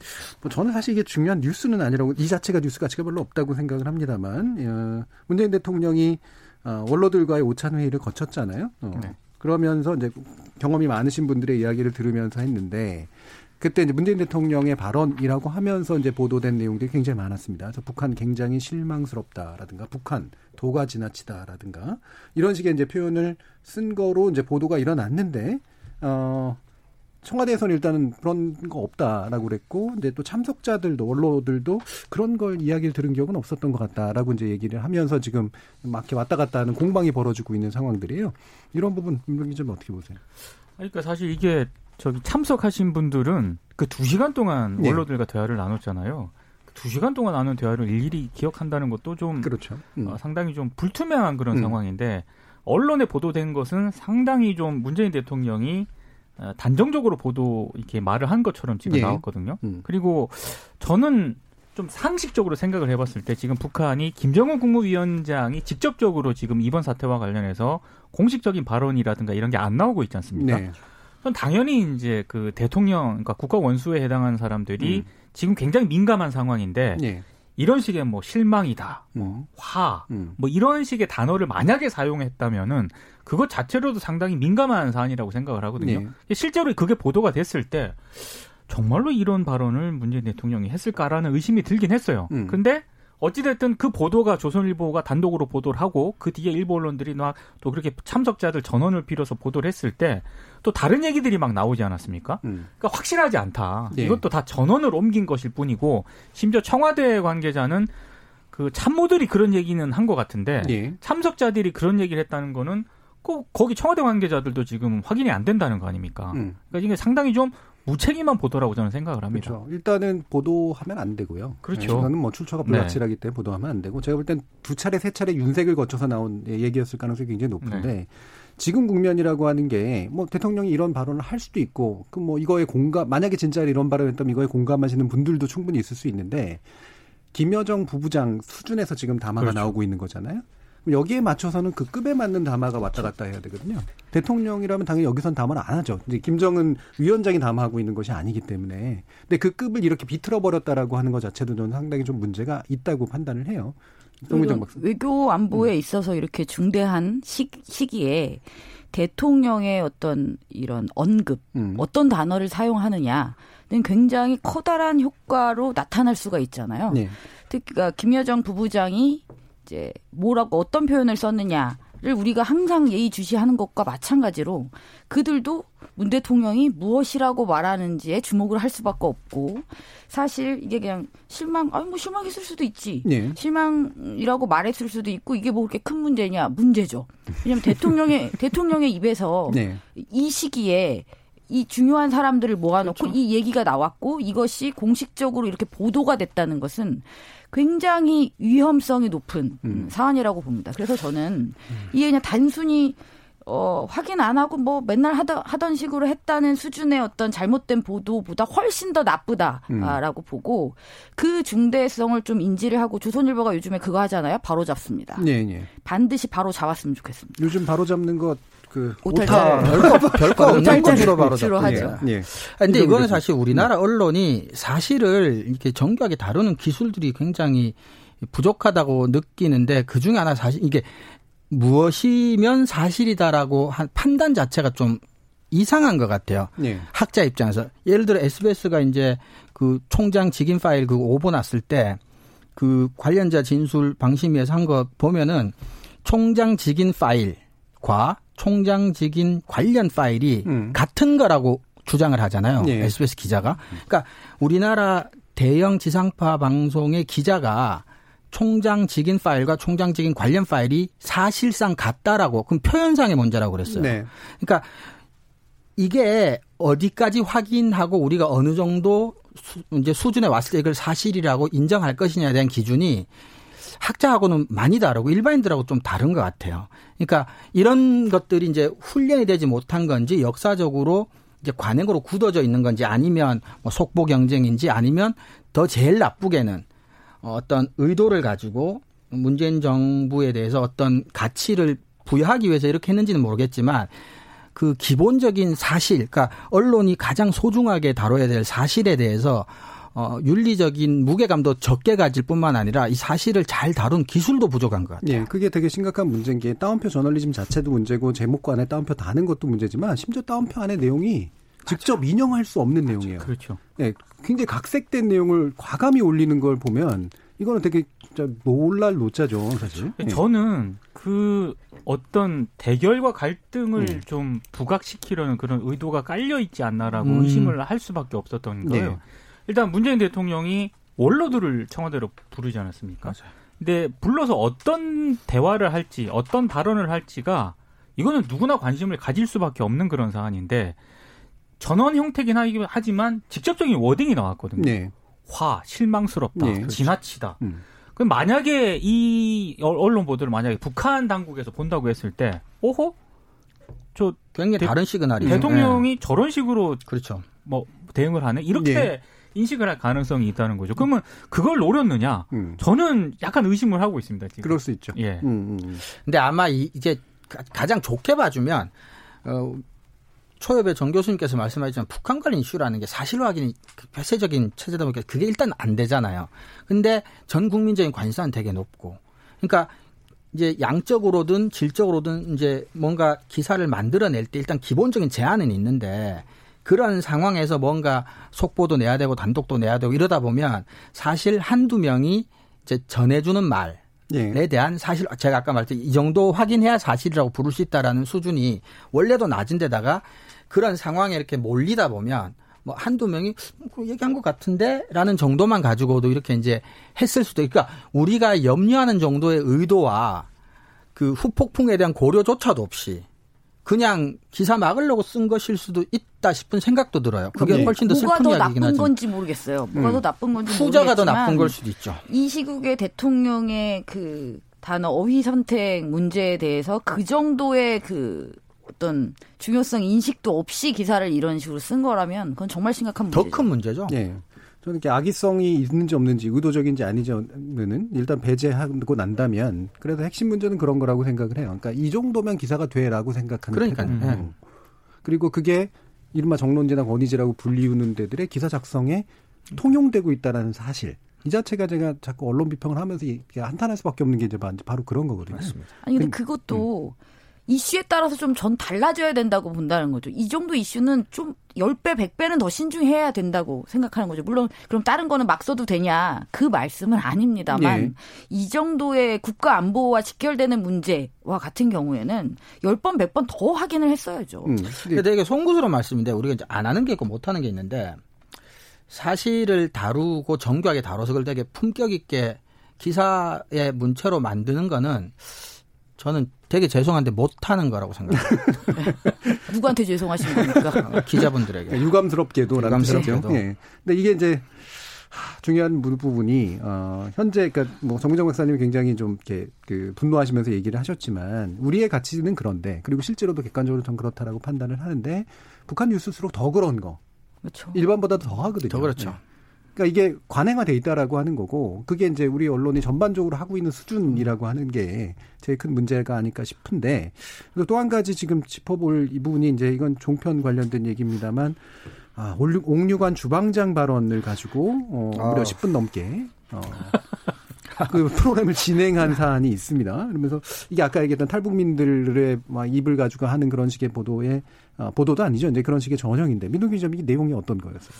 뭐 저는 사실 이게 중요한 뉴스는 아니라고, 이 자체가 뉴스 가치가 별로 없다고 생각을 합니다만, 어, 문재인 대통령이 어, 원로들과의 오찬 회의를 거쳤잖아요. 어. 네. 그러면서 이제 경험이 많으신 분들의 이야기를 들으면서 했는데, 그때 이제 문재인 대통령의 발언이라고 하면서 이제 보도된 내용들이 굉장히 많았습니다. 그래서 북한 굉장히 실망스럽다라든가 북한 도가 지나치다라든가 이런 식의 이제 표현을 쓴 거로 이제 보도가 일어났는데 어 청와대에서는 일단은 그런 거 없다라고 그랬고 이제 또 참석자들도 원로들도 그런 걸 이야기를 들은 기억은 없었던 것 같다라고 이제 얘기를 하면서 지금 막 이렇게 왔다 갔다 하는 공방이 벌어지고 있는 상황들이에요. 이런 부분 분명히 좀 어떻게 보세요? 그러니까 사실 이게 저기 참석하신 분들은 그 두 시간 동안 네. 원로들과 대화를 나눴잖아요. 그두 시간 동안 나눈 대화를 일일이 기억한다는 것도 좀 그렇죠. 음. 어, 상당히 좀 불투명한 그런 음. 상황인데 언론에 보도된 것은 상당히 좀 문재인 대통령이 어, 단정적으로 보도 이렇게 말을 한 것처럼 지금 예. 나왔거든요. 음. 그리고 저는 좀 상식적으로 생각을 해봤을 때 지금 북한이 김정은 국무위원장이 직접적으로 지금 이번 사태와 관련해서 공식적인 발언이라든가 이런 게 안 나오고 있지 않습니까? 네. 전 당연히 이제 그 대통령, 그러니까 국가 원수에 해당하는 사람들이 음. 지금 굉장히 민감한 상황인데 네. 이런 식의 뭐 실망이다, 뭐 음. 화, 음. 뭐 이런 식의 단어를 만약에 사용했다면은 그것 자체로도 상당히 민감한 사안이라고 생각을 하거든요. 네. 실제로 그게 보도가 됐을 때 정말로 이런 발언을 문재인 대통령이 했을까라는 의심이 들긴 했어요. 음. 근데 어찌됐든 그 보도가 조선일보가 단독으로 보도를 하고 그 뒤에 일부 언론들이 막 또 그렇게 참석자들 전원을 빌어서 보도를 했을 때 또 다른 얘기들이 막 나오지 않았습니까? 음. 그러니까 확실하지 않다. 예. 이것도 다 전원을 옮긴 것일 뿐이고 심지어 청와대 관계자는 그 참모들이 그런 얘기는 한 것 같은데 예. 참석자들이 그런 얘기를 했다는 거는 꼭 거기 청와대 관계자들도 지금 확인이 안 된다는 거 아닙니까? 음. 그러니까 이게 상당히 좀 무책임한 보도라고 저는 생각을 합니다. 그렇죠. 일단은 보도하면 안 되고요. 그렇죠. 저는 뭐 출처가 불확실하기 네. 때문에 보도하면 안 되고 제가 볼 땐 두 차례 세 차례 윤색을 거쳐서 나온 얘기였을 가능성이 굉장히 높은데 네. 지금 국면이라고 하는 게 뭐 대통령이 이런 발언을 할 수도 있고 그 뭐 이거에 공감 만약에 진짜 이런 발언을 했다면 이거에 공감하시는 분들도 충분히 있을 수 있는데 김여정 부부장 수준에서 지금 담화가 그렇죠. 나오고 있는 거잖아요. 여기에 맞춰서는 그 급에 맞는 담화가 왔다 갔다 해야 되거든요. 대통령이라면 당연히 여기선 담화를 안 하죠. 이제 김정은 위원장이 담화하고 있는 것이 아니기 때문에. 근데 그 급을 이렇게 비틀어 버렸다라고 하는 것 자체도 저는 상당히 좀 문제가 있다고 판단을 해요. 외교 안보에 음. 있어서 이렇게 중대한 시, 시기에 대통령의 어떤 이런 언급, 음. 어떤 단어를 사용하느냐는 굉장히 커다란 효과로 나타날 수가 있잖아요. 네. 특히 그러니까 김여정 부부장이 이제 뭐라고 어떤 표현을 썼느냐를 우리가 항상 예의주시하는 것과 마찬가지로 그들도 문 대통령이 무엇이라고 말하는지에 주목을 할 수밖에 없고 사실 이게 그냥 실망 아니 뭐 실망했을 수도 있지 네. 실망이라고 말했을 수도 있고 이게 뭐 그렇게 큰 문제냐 문제죠 왜냐하면 대통령의 대통령의 입에서 네. 이 시기에 이 중요한 사람들을 모아놓고 그렇죠. 이 얘기가 나왔고 이것이 공식적으로 이렇게 보도가 됐다는 것은 굉장히 위험성이 높은 음. 사안이라고 봅니다. 그래서 저는 음. 이게 그냥 단순히 어, 확인 안 하고 뭐 맨날 하던, 하던 식으로 했다는 수준의 어떤 잘못된 보도보다 훨씬 더 나쁘다라고 음. 보고 그 중대성을 좀 인지를 하고 조선일보가 요즘에 그거 하잖아요. 바로 잡습니다. 네, 네. 반드시 바로 잡았으면 좋겠습니다. 요즘 바로 잡는 것 그 오타 별거 별거 주로 바로 주로 하죠. 예. 예. 근데 이거는 사실 우리나라 언론이 사실을 이렇게 정교하게 다루는 기술들이 굉장히 부족하다고 느끼는데 그 중에 하나 사실 이게 무엇이면 사실이다라고 한 판단 자체가 좀 이상한 것 같아요. 예. 학자 입장에서 예를 들어 SBS가 이제 그 총장 직인 파일 그 오보 났을 때 그 관련자 진술 방심위에서 한 거 보면은 총장 직인 파일과 총장 직인 관련 파일이 음. 같은 거라고 주장을 하잖아요. 예. SBS 기자가. 그러니까 우리나라 대형 지상파 방송의 기자가 총장 직인 파일과 총장 직인 관련 파일이 사실상 같다라고 그럼 표현상의 문제라고 그랬어요. 네. 그러니까 이게 어디까지 확인하고 우리가 어느 정도 수, 이제 수준에 왔을 때 이걸 사실이라고 인정할 것이냐에 대한 기준이 학자하고는 많이 다르고 일반인들하고 좀 다른 것 같아요. 그러니까 이런 것들이 이제 훈련이 되지 못한 건지 역사적으로 이제 관행으로 굳어져 있는 건지 아니면 뭐 속보 경쟁인지 아니면 더 제일 나쁘게는 어떤 의도를 가지고 문재인 정부에 대해서 어떤 가치를 부여하기 위해서 이렇게 했는지는 모르겠지만 그 기본적인 사실, 그러니까 언론이 가장 소중하게 다뤄야 될 사실에 대해서 어, 윤리적인 무게감도 적게 가질 뿐만 아니라 이 사실을 잘 다룬 기술도 부족한 것 같아요. 예, 그게 되게 심각한 문제인 게 따옴표 저널리즘 자체도 문제고 제목과 안에 따옴표 다는 것도 문제지만 심지어 따옴표 안에 내용이 직접. 인용할 수 없는 맞아. 내용이에요. 그렇죠. 예, 굉장히 각색된 내용을 과감히 올리는 걸 보면 이거는 되게 진짜 놀랄 노자죠, 사실. 예. 저는 그 어떤 대결과 갈등을 음. 좀 부각시키려는 그런 의도가 깔려 있지 않나라고 음. 의심을 할 수밖에 없었던 거예요. 네. 일단 문재인 대통령이 원로들을 청와대로 부르지 않았습니까? 맞아요. 근데 불러서 어떤 대화를 할지, 어떤 발언을 할지가 이거는 누구나 관심을 가질 수밖에 없는 그런 사안인데 전원 형태긴 하지만 직접적인 워딩이 나왔거든요. 네. 화, 실망스럽다, 네, 그렇죠. 지나치다. 음. 그럼 만약에 이 언론 보도를 만약에 북한 당국에서 본다고 했을 때, 오호? 저 굉장히 대, 다른 시그널이죠. 대통령이 네. 저런 식으로 그렇죠. 뭐 대응을 하는 이렇게 네. 인식을 할 가능성이 있다는 거죠. 그러면 그걸 노렸느냐? 음. 저는 약간 의심을 하고 있습니다. 지금. 그럴 수 있죠. 예. 음, 음. 음. 근데 아마 이, 이제 가장 좋게 봐주면 어, 초엽의 정 교수님께서 말씀하셨지만 북한 관련 이슈라는 게 사실 확인이 그 폐쇄적인 체제다 보니까 그게 일단 안 되잖아요. 근데 전 국민적인 관심은 되게 높고. 그러니까 이제 양적으로든 질적으로든 이제 뭔가 기사를 만들어낼 때 일단 기본적인 제한은 있는데 그런 상황에서 뭔가 속보도 내야 되고 단독도 내야 되고 이러다 보면 사실 한두 명이 이제 전해주는 말에 예. 대한 사실 제가 아까 말했듯이 이 정도 확인해야 사실이라고 부를 수 있다라는 수준이 원래도 낮은 데다가 그런 상황에 이렇게 몰리다 보면 뭐 한두 명이 그 얘기한 것 같은데라는 정도만 가지고도 이렇게 이제 했을 수도 있고 그러니까 우리가 염려하는 정도의 의도와 그 후폭풍에 대한 고려조차도 없이 그냥 기사 막으려고 쓴 것일 수도 있다 싶은 생각도 들어요. 그게 네. 훨씬 더 슬픈 이야기긴 하죠. 뭐가 더 나쁜 건지 모르겠어요. 뭐가 음. 더 나쁜 건지 후자가 더 나쁜 걸 수도 있죠. 이 시국의 대통령의 그 단어 어휘 선택 문제에 대해서 그 정도의 그 어떤 중요성 인식도 없이 기사를 이런 식으로 쓴 거라면 그건 정말 심각한 문제죠. 더 큰 문제죠. 네. 저는 이렇게 악의성이 있는지 없는지 의도적인지 아니지는 일단 배제하고 난다면 그래도 핵심 문제는 그런 거라고 생각을 해요. 그러니까 이 정도면 기사가 돼라고 생각하는 그러니까요. 네. 그리고 그게 이른바 정론지나 권위지라고 불리우는 데들의 기사 작성에 통용되고 있다라는 사실. 이 자체가 제가 자꾸 언론 비평을 하면서 한탄할 수밖에 없는 게 이제 바로 그런 거거든요. 맞습니다. 아니 근데 그것도 음. 이슈에 따라서 좀 전 달라져야 된다고 본다는 거죠. 이 정도 이슈는 좀 10배, 100배는 더 신중해야 된다고 생각하는 거죠. 물론 그럼 다른 거는 막 써도 되냐? 그 말씀은 아닙니다만 네. 이 정도의 국가 안보와 직결되는 문제와 같은 경우에는 10번, 100번 더 확인을 했어야죠. 음. 근데 되게 송구스러운 말씀인데 우리가 이제 안 하는 게 있고 못 하는 게 있는데 사실을 다루고 정교하게 다뤄서 그걸 되게 품격 있게 기사의 문체로 만드는 거는 저는 되게 죄송한데 못하는 거라고 생각해요. 누구한테 죄송하신 겁니까? 어, 기자분들에게. 유감스럽게도. 유감스럽게도. 예. 근데 이게 이제 중요한 부분이 어 현재 그러니까 뭐 정정 박사님이 굉장히 좀 이렇게 그 분노하시면서 얘기를 하셨지만 우리의 가치는 그런데 그리고 실제로도 객관적으로 좀 그렇다라고 판단을 하는데 북한 뉴스일수록 더 그런 거. 그렇죠. 일반보다 더 하거든요. 더 그렇죠. 네. 그러니까 이게 관행화돼 있다라고 하는 거고 그게 이제 우리 언론이 전반적으로 하고 있는 수준이라고 하는 게 제일 큰 문제가 아닐까 싶은데 그리고 또 한 가지 지금 짚어볼 이 부분이 이제 이건 종편 관련된 얘기입니다만 아, 옥류관 주방장 발언을 가지고 어, 무려 아. 10분 넘게 어, 그 프로그램을 진행한 사안이 있습니다. 그러면서 이게 아까 얘기했던 탈북민들의 막 입을 가지고 하는 그런 식의 보도에 어, 보도도 아니죠. 이제 그런 식의 전형인데 민동 기자님 이 내용이 어떤 거였어요?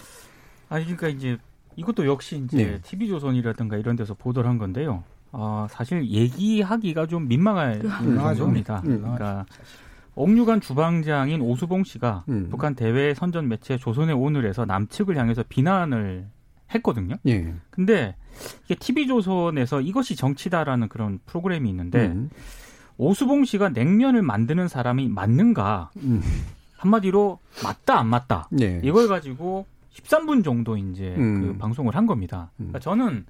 아니 그러니까 이제 이것도 역시 이제 네. TV조선이라든가 이런 데서 보도를 한 건데요. 어, 사실 얘기하기가 좀 민망할 정도입니다. 음. 그러니까 옥류관 주방장인 오수봉 씨가 음. 북한 대외 선전 매체 조선의 오늘에서 남측을 향해서 비난을 했거든요. 예. 근데 이게 TV조선에서 이것이 정치다라는 그런 프로그램이 있는데 음. 오수봉 씨가 냉면을 만드는 사람이 맞는가? 음. 한마디로 맞다 안 맞다. 예. 이걸 가지고 13분 정도 이제 음. 그 방송을 한 겁니다. 음. 그러니까 저는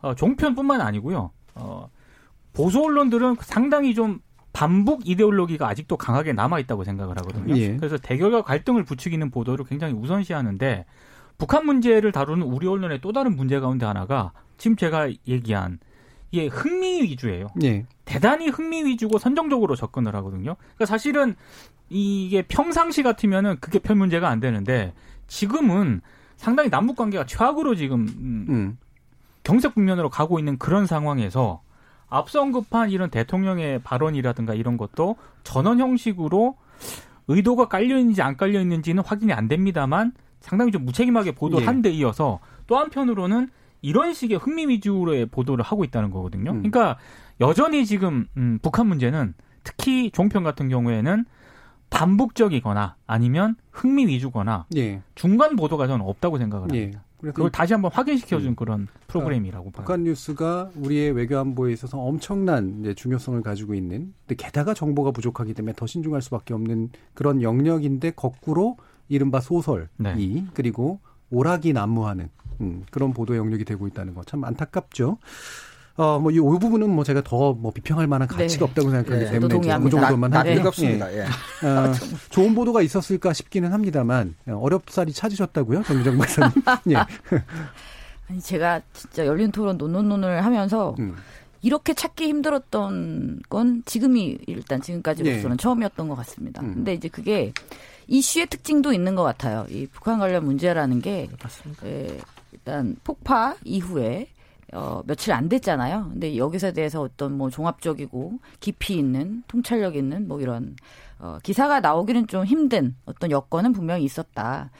어, 종편뿐만 아니고요. 어, 보수 언론들은 상당히 좀 반복 이데올로기가 아직도 강하게 남아 있다고 생각을 하거든요. 예. 그래서 대결과 갈등을 부추기는 보도를 굉장히 우선시하는데 북한 문제를 다루는 우리 언론의 또 다른 문제 가운데 하나가 지금 제가 얘기한 이게 흥미 위주예요. 예. 대단히 흥미 위주고 선정적으로 접근을 하거든요. 그러니까 사실은 이게 평상시 같으면은 그게 별 문제가 안 되는데 지금은 상당히 남북 관계가 최악으로 지금 음, 음. 경색 국면으로 가고 있는 그런 상황에서 앞서 언급한 이런 대통령의 발언이라든가 이런 것도 전원 형식으로 의도가 깔려 있는지 안 깔려 있는지는 확인이 안 됩니다만 상당히 좀 무책임하게 보도를 예. 한데 이어서 또 한편으로는 이런 식의 흥미 위주로의 보도를 하고 있다는 거거든요. 음. 그러니까 여전히 지금 음, 북한 문제는 특히 종편 같은 경우에는 반복적이거나 아니면 흥미 위주거나 예. 중간 보도가 저는 없다고 생각을 예. 합니다. 예. 그걸 다시 한번 확인시켜준 음. 그런 프로그램이라고 그러니까 봐요. 북한 뉴스가 우리의 외교 안보에 있어서 엄청난 이제 중요성을 가지고 있는, 근데 게다가 정보가 부족하기 때문에 더 신중할 수밖에 없는 그런 영역인데 거꾸로 이른바 소설이 네. 그리고 오락이 난무하는 음, 그런 보도 영역이 되고 있다는 거 참 안타깝죠. 어, 뭐, 이 부분은 뭐 제가 더 뭐 비평할 만한 가치가 네. 없다고 생각하기 네. 때문에 그 정도만 하고. 뜨겁습니다. 예. 예. 어, 좋은 보도가 있었을까 싶기는 합니다만, 어렵사리 찾으셨다고요? 정유정 박사님? 예. 아니, 제가 진짜 열린 토론 논논논을 하면서 음. 이렇게 찾기 힘들었던 건 지금이 일단 지금까지로서는 예. 처음이었던 것 같습니다. 음. 근데 이제 그게 이슈의 특징도 있는 것 같아요. 이 북한 관련 문제라는 게 에, 일단 폭파 이후에 어, 며칠 안 됐잖아요. 근데 여기서 대해서 어떤 뭐 종합적이고 깊이 있는 통찰력 있는 뭐 이런 어, 기사가 나오기는 좀 힘든 어떤 여건은 분명히 있었다.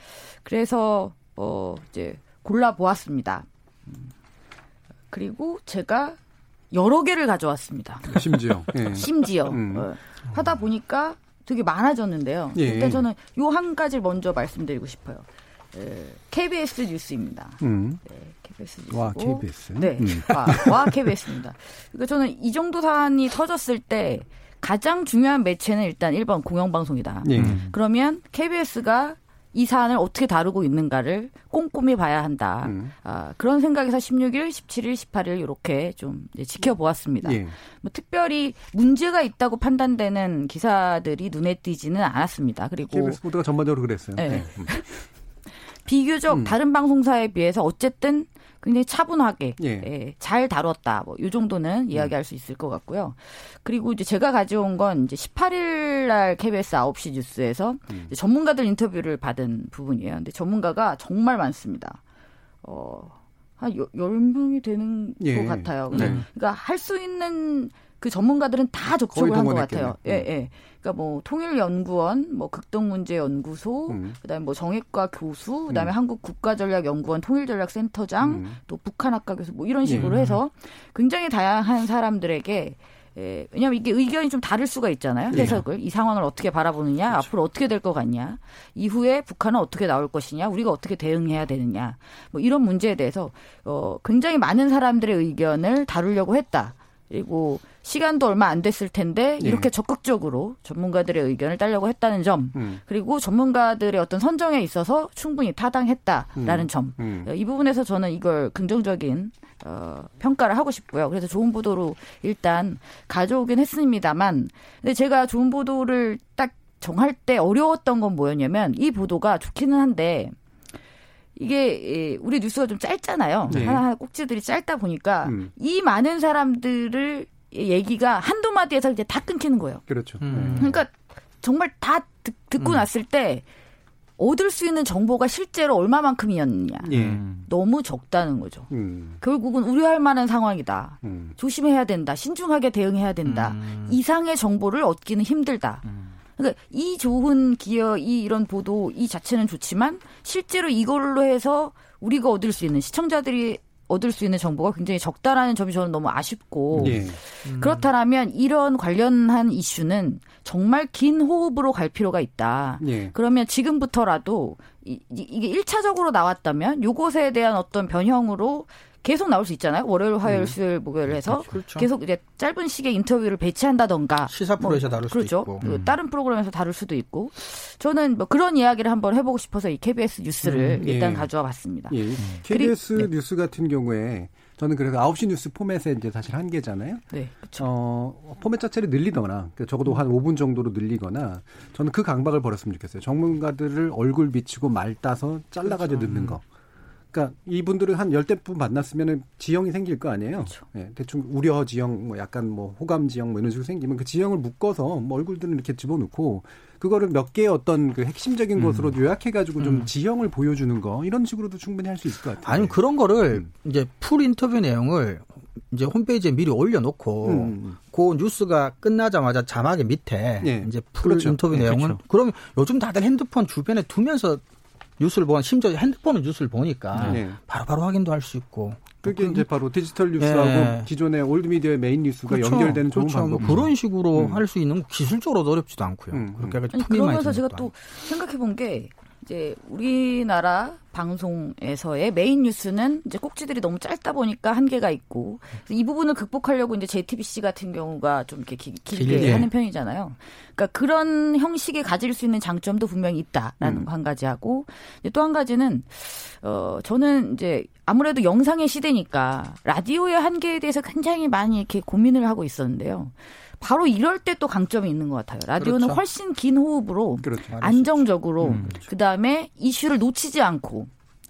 그래서 어, 이제 골라 보았습니다. 음. 그리고 제가 여러 개를 가져왔습니다. 심지어. 예. 심지어. 음. 어, 하다 보니까 되게 많아졌는데요. 예. 일단 저는 요 한 가지를 먼저 말씀드리고 싶어요. 에, KBS 뉴스입니다. 음. 네, KBS 뉴스. 와, KBS. 네, 음. 와, 와, KBS입니다. 그러니까 저는 이 정도 사안이 터졌을 때 가장 중요한 매체는 일단 1번 공영방송이다. 예. 그러면 KBS가 이 사안을 어떻게 다루고 있는가를 꼼꼼히 봐야 한다. 음. 아, 그런 생각에서 16일, 17일, 18일 이렇게 좀 지켜보았습니다. 예. 뭐 특별히 문제가 있다고 판단되는 기사들이 눈에 띄지는 않았습니다. 그리고 KBS 보도가 전반적으로 그랬어요. 네. 네. 비교적 음. 다른 방송사에 비해서 어쨌든 굉장히 차분하게 예. 예, 잘 다뤘다. 뭐 이 정도는 음. 이야기할 수 있을 것 같고요. 그리고 이제 제가 가져온 건 이제 18일 날 KBS 9시 뉴스에서 음. 전문가들 인터뷰를 받은 부분이에요. 근데 전문가가 정말 많습니다. 어, 한 10명이 되는 예. 것 같아요. 네. 그러니까 할 수 있는 그 전문가들은 다 접촉을 한 것 같아요. 예, 음. 예. 그러니까 뭐 통일연구원, 뭐 극동문제연구소, 음. 그다음에 뭐 정액과 교수, 그다음에 음. 한국국가전략연구원 통일전략센터장, 음. 또 북한학과 교수 뭐 이런 식으로 예. 해서 굉장히 다양한 사람들에게 예, 왜냐하면 이게 의견이 좀 다를 수가 있잖아요. 네. 해석을. 네. 이 상황을 어떻게 바라보느냐, 그렇죠. 앞으로 어떻게 될 것 같냐, 이후에 북한은 어떻게 나올 것이냐, 우리가 어떻게 대응해야 되느냐, 뭐 이런 문제에 대해서 어, 굉장히 많은 사람들의 의견을 다루려고 했다. 그리고 시간도 얼마 안 됐을 텐데 예. 이렇게 예. 적극적으로 전문가들의 의견을 따려고 했다는 점 음. 그리고 전문가들의 어떤 선정에 있어서 충분히 타당했다라는 음. 점. 음. 이 부분에서 저는 이걸 긍정적인 어, 평가를 하고 싶고요. 그래서 좋은 보도로 일단 가져오긴 했습니다만 근데 제가 좋은 보도를 딱 정할 때 어려웠던 건 뭐였냐면 이 보도가 좋기는 한데 이게 우리 뉴스가 좀 짧잖아요. 네. 하나하나 꼭지들이 짧다 보니까 음. 이 많은 사람들을 얘기가 한두 마디에서 이제 다 끊기는 거예요. 그렇죠. 음. 그러니까 정말 다 듣, 고 음. 났을 때 얻을 수 있는 정보가 실제로 얼마만큼이었느냐. 예. 너무 적다는 거죠. 음. 결국은 우려할 만한 상황이다. 음. 조심해야 된다. 신중하게 대응해야 된다. 음. 이상의 정보를 얻기는 힘들다. 음. 그러니까 이 좋은 기여, 이 이런 보도 이 자체는 좋지만 실제로 이걸로 해서 우리가 얻을 수 있는 시청자들이 얻을 수 있는 정보가 굉장히 적다라는 점이 저는 너무 아쉽고 예. 음. 그렇다면 이런 관련한 이슈는 정말 긴 호흡으로 갈 필요가 있다. 예. 그러면 지금부터라도 이, 이게 1차적으로 나왔다면 요것에 대한 어떤 변형으로 계속 나올 수 있잖아요. 월요일, 화요일, 음. 수요일, 목요일 해서 그렇죠. 계속 이제 짧은 시기에 인터뷰를 배치한다던가 시사 프로에서 뭐, 다룰 수도 그렇죠. 있고 음. 다른 프로그램에서 다룰 수도 있고 저는 뭐 그런 이야기를 한번 해보고 싶어서 이 KBS 뉴스를 음. 일단 예. 가져와 봤습니다. 예. KBS 그리, 네. 뉴스 같은 경우에 저는 그래서 9시 뉴스 포맷에 이제 사실 한계잖아요. 네, 그렇죠. 어, 포맷 자체를 늘리거나 그러니까 적어도 한 5분 정도로 늘리거나 저는 그 강박을 벌였으면 좋겠어요. 전문가들을 얼굴 비치고 말 따서 잘라가지고 그렇죠. 넣는 거. 그러니까 이분들은 한 열대 분 만났으면은 지형이 생길 거 아니에요. 그렇죠. 네, 대충 우려 지형, 뭐 약간 뭐 호감 지형 뭐 이런 식으로 생기면 그 지형을 묶어서 뭐 얼굴들은 이렇게 집어넣고 그거를 몇 개의 어떤 그 핵심적인 음. 것으로 요약해가지고 좀 음. 지형을 보여주는 거 이런 식으로도 충분히 할 수 있을 것 같아요. 아니 그런 거를 음. 이제 full 인터뷰 내용을 이제 홈페이지에 미리 올려놓고 음. 그 뉴스가 끝나자마자 자막의 밑에 네. 이제 full 그렇죠. 인터뷰 네, 내용을 그렇죠. 그러면 요즘 다들 핸드폰 주변에 두면서 뉴스를 보면 심지어 핸드폰으로 뉴스를 보니까 네. 바로바로 바로 확인도 할 수 있고 그게 이제 바로 디지털 뉴스하고 네. 기존의 올드 미디어의 메인 뉴스가 그렇죠. 연결되는 좋은 그렇죠. 방법. 뭐 그런 식으로 음. 할수 있는 기술적으로도 어렵지도 않고요. 음. 그렇게 해가지고 아니, 그러면서 제가 또 생각해 본 게 이제 우리나라 방송에서의 메인 뉴스는 이제 꼭지들이 너무 짧다 보니까 한계가 있고 이 부분을 극복하려고 이제 JTBC 같은 경우가 좀 이렇게 기, 길게 길게 하는 편이잖아요. 그러니까 그런 형식이 가질 수 있는 장점도 분명히 있다라는 음. 거한 가지 하고 또 한 가지는 어 저는 이제 아무래도 영상의 시대니까 라디오의 한계에 대해서 굉장히 많이 이렇게 고민을 하고 있었는데요. 바로 이럴 때 또 강점이 있는 것 같아요. 라디오는 그렇죠. 훨씬 긴 호흡으로 그렇죠. 안정적으로 음, 그렇죠. 그다음에 이슈를 놓치지 않고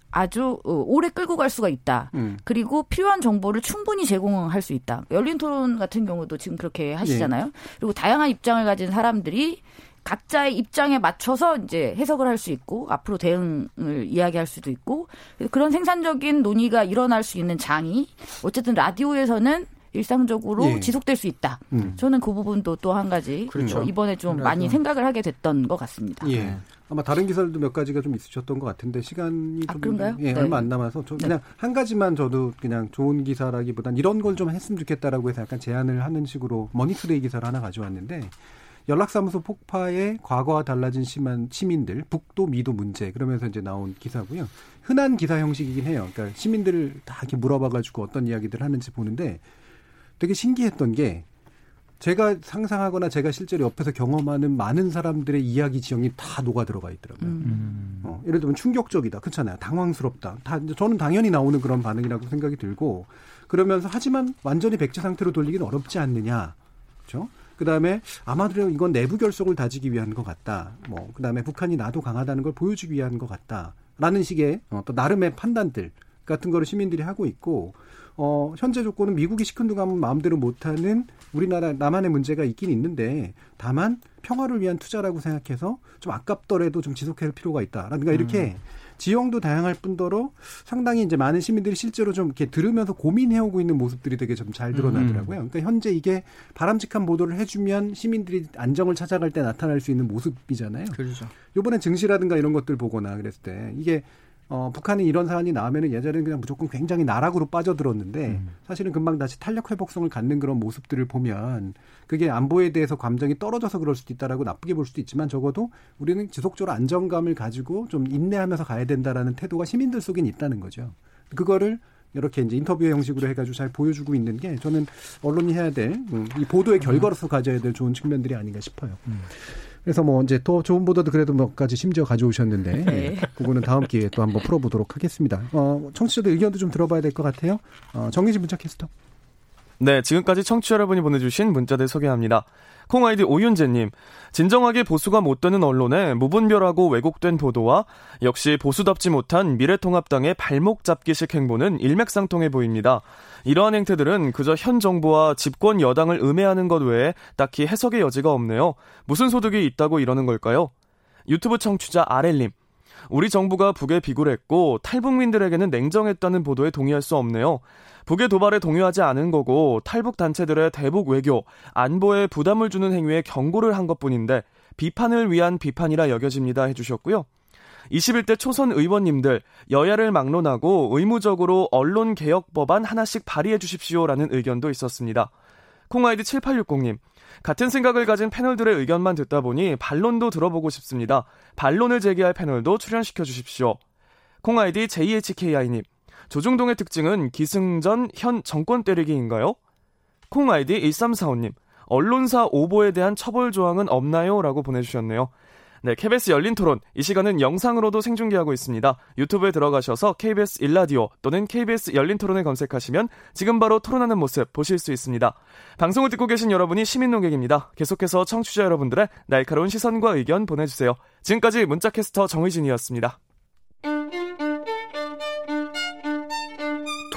아주 어, 오래 끌고 갈 수가 있다. 음. 그리고 필요한 정보를 충분히 제공할 수 있다. 열린 토론 같은 경우도 지금 그렇게 하시잖아요. 예. 그리고 다양한 입장을 가진 사람들이 각자의 입장에 맞춰서 이제 해석을 할 수 있고 앞으로 대응을 이야기할 수도 있고 그런 생산적인 논의가 일어날 수 있는 장이 어쨌든 라디오에서는 일상적으로 예. 지속될 수 있다. 음. 저는 그 부분도 또 한 가지 그렇죠. 이번에 좀 그래서. 많이 생각을 하게 됐던 것 같습니다. 예. 네. 아마 다른 기사들도 몇 가지가 좀 있으셨던 것 같은데 시간이 아, 좀 예, 네. 얼마 안 남아서 저 네. 그냥 네. 한 가지만 저도 그냥 좋은 기사라기보단 이런 걸 좀 했으면 좋겠다라고 해서 약간 제안을 하는 식으로 머니투데이 기사를 하나 가져왔는데 연락사무소 폭파에 과거와 달라진 심한 시민들 북도 미도 문제 그러면서 이제 나온 기사고요. 흔한 기사 형식이긴 해요. 그러니까 시민들을 다 이렇게 물어봐가지고 어떤 이야기들을 하는지 보는데 되게 신기했던 게 제가 상상하거나 제가 실제로 옆에서 경험하는 많은 사람들의 이야기 지형이 다 녹아 들어가 있더라고요. 음. 어, 예를 들면 충격적이다, 그렇잖아요. 당황스럽다. 다 저는 당연히 나오는 그런 반응이라고 생각이 들고 그러면서 하지만 완전히 백지 상태로 돌리기는 어렵지 않느냐, 그렇죠? 그 다음에 아마도 이건 내부 결속을 다지기 위한 것 같다. 뭐, 그 다음에 북한이 나도 강하다는 걸 보여주기 위한 것 같다. 라는 식의 어, 또 나름의 판단들 같은 거를 시민들이 하고 있고 어, 현재 조건은 미국이 시큰둥하면 마음대로 못하는 우리나라 나만의 문제가 있긴 있는데 다만 평화를 위한 투자라고 생각해서 좀 아깝더라도 좀 지속할 필요가 있다라든가 이렇게 음. 지형도 다양할 뿐더러 상당히 이제 많은 시민들이 실제로 좀 이렇게 들으면서 고민해오고 있는 모습들이 되게 좀 잘 드러나더라고요. 음. 그러니까 현재 이게 바람직한 보도를 해주면 시민들이 안정을 찾아갈 때 나타날 수 있는 모습이잖아요. 그렇죠. 요번에 증시라든가 이런 것들 보거나 그랬을 때 이게 어, 북한이 이런 사안이 나오면은 예전에는 그냥 무조건 굉장히 나락으로 빠져들었는데 음. 사실은 금방 다시 탄력 회복성을 갖는 그런 모습들을 보면 그게 안보에 대해서 감정이 떨어져서 그럴 수도 있다라고 나쁘게 볼 수도 있지만 적어도 우리는 지속적으로 안정감을 가지고 좀 인내하면서 가야 된다라는 태도가 시민들 속엔 있다는 거죠. 그거를 이렇게 이제 인터뷰 형식으로 해가지고 잘 보여주고 있는 게 저는 언론이 해야 될이 음, 보도의 결과로서 가져야 될 좋은 측면들이 아닌가 싶어요. 음. 그래서 뭐 이제 더 좋은 보도도 그래도 몇 가지 심지어 가져오셨는데 네. 그거는 다음 기회에 또 한번 풀어보도록 하겠습니다. 어, 청취자들 의견도 좀 들어봐야 될 것 같아요. 어, 정의진 문자 캐스터. 네, 지금까지 청취자 여러분이 보내주신 문자들 소개합니다. 콩 아이디 오윤재님, 진정하게 보수가 못 되는 언론에 무분별하고 왜곡된 보도와 역시 보수답지 못한 미래통합당의 발목 잡기식 행보는 일맥상통해 보입니다. 이러한 행태들은 그저 현 정부와 집권 여당을 음해하는 것 외에 딱히 해석의 여지가 없네요. 무슨 소득이 있다고 이러는 걸까요? 유튜브 청취자 아렐님, 우리 정부가 북에 비굴했고 탈북민들에게는 냉정했다는 보도에 동의할 수 없네요. 북의 도발에 동요하지 않은 거고 탈북 단체들의 대북 외교, 안보에 부담을 주는 행위에 경고를 한 것뿐인데 비판을 위한 비판이라 여겨집니다 해주셨고요. 21대 초선 의원님들 여야를 막론하고 의무적으로 언론 개혁 법안 하나씩 발의해 주십시오라는 의견도 있었습니다. 콩아이디 7860님 같은 생각을 가진 패널들의 의견만 듣다 보니 반론도 들어보고 싶습니다. 반론을 제기할 패널도 출연시켜 주십시오. 콩아이디 JHKI님 조중동의 특징은 기승전 현 정권 때리기인가요? 콩 아이디 1345님 언론사 오보에 대한 처벌 조항은 없나요? 라고 보내주셨네요. 네, KBS 열린 토론. 이 시간은 영상으로도 생중계하고 있습니다. 유튜브에 들어가셔서 KBS 일라디오 또는 KBS 열린 토론을 검색하시면 지금 바로 토론하는 모습 보실 수 있습니다. 방송을 듣고 계신 여러분이 시민 농객입니다. 계속해서 청취자 여러분들의 날카로운 시선과 의견 보내주세요. 지금까지 문자캐스터 정의진이었습니다.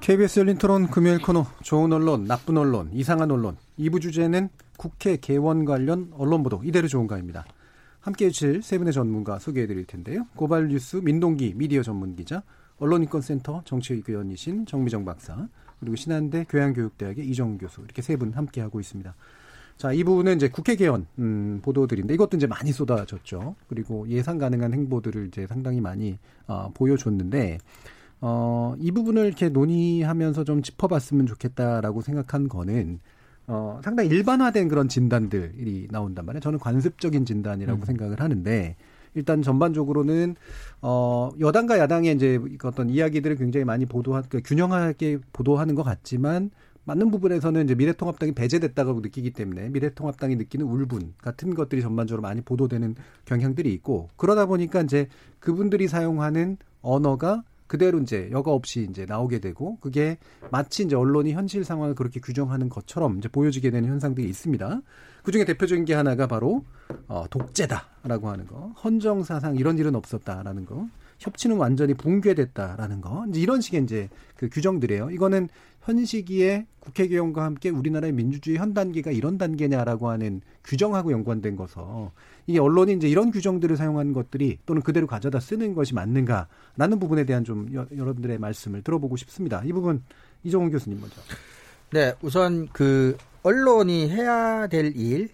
KBS 열린 토론 금요일 코너 좋은 언론, 나쁜 언론, 이상한 언론 2부 주제는 국회 개원 관련 언론 보도 이대로 좋은가입니다. 함께해 주실 세 분의 전문가 소개해 드릴 텐데요. 고발 뉴스 민동기 미디어 전문 기자, 언론인권센터 정치위원이신 정미정 박사, 그리고 신한대 교양교육대학의 이정 교수 이렇게 세 분 함께하고 있습니다. 자, 이 부분은 이제 국회 개헌 음, 보도들인데 이것도 이제 많이 쏟아졌죠. 그리고 예상 가능한 행보들을 이제 상당히 많이 어, 보여줬는데 어, 이 부분을 이렇게 논의하면서 좀 짚어봤으면 좋겠다라고 생각한 거는 어, 상당히 일반화된 그런 진단들이 나온단 말이에요. 저는 관습적인 진단이라고 음. 생각을 하는데 일단 전반적으로는 어 여당과 야당의 이제 어떤 이야기들을 굉장히 많이 보도한 그 균형하게 보도하는 것 같지만 맞는 부분에서는 이제 미래통합당이 배제됐다고 느끼기 때문에 미래통합당이 느끼는 울분 같은 것들이 전반적으로 많이 보도되는 경향들이 있고 그러다 보니까 이제 그분들이 사용하는 언어가 그대로 이제 여과 없이 이제 나오게 되고 그게 마치 이제 언론이 현실 상황을 그렇게 규정하는 것처럼 이제 보여지게 되는 현상들이 있습니다. 그 중에 대표적인 게 하나가 바로 어, 독재다라고 하는 거, 헌정 사상 이런 일은 없었다라는 거, 협치는 완전히 붕괴됐다라는 거, 이제 이런 식의 이제 그 규정들이에요. 이거는 현 시기에 국회 개헌과 함께 우리나라의 민주주의 현 단계가 이런 단계냐라고 하는 규정하고 연관된 거서 이게 언론이 이제 이런 규정들을 사용하는 것들이 또는 그대로 가져다 쓰는 것이 맞는가라는 부분에 대한 좀 여, 여러분들의 말씀을 들어보고 싶습니다. 이 부분 이종훈 교수님 먼저. 네, 우선 그 언론이 해야 될 일,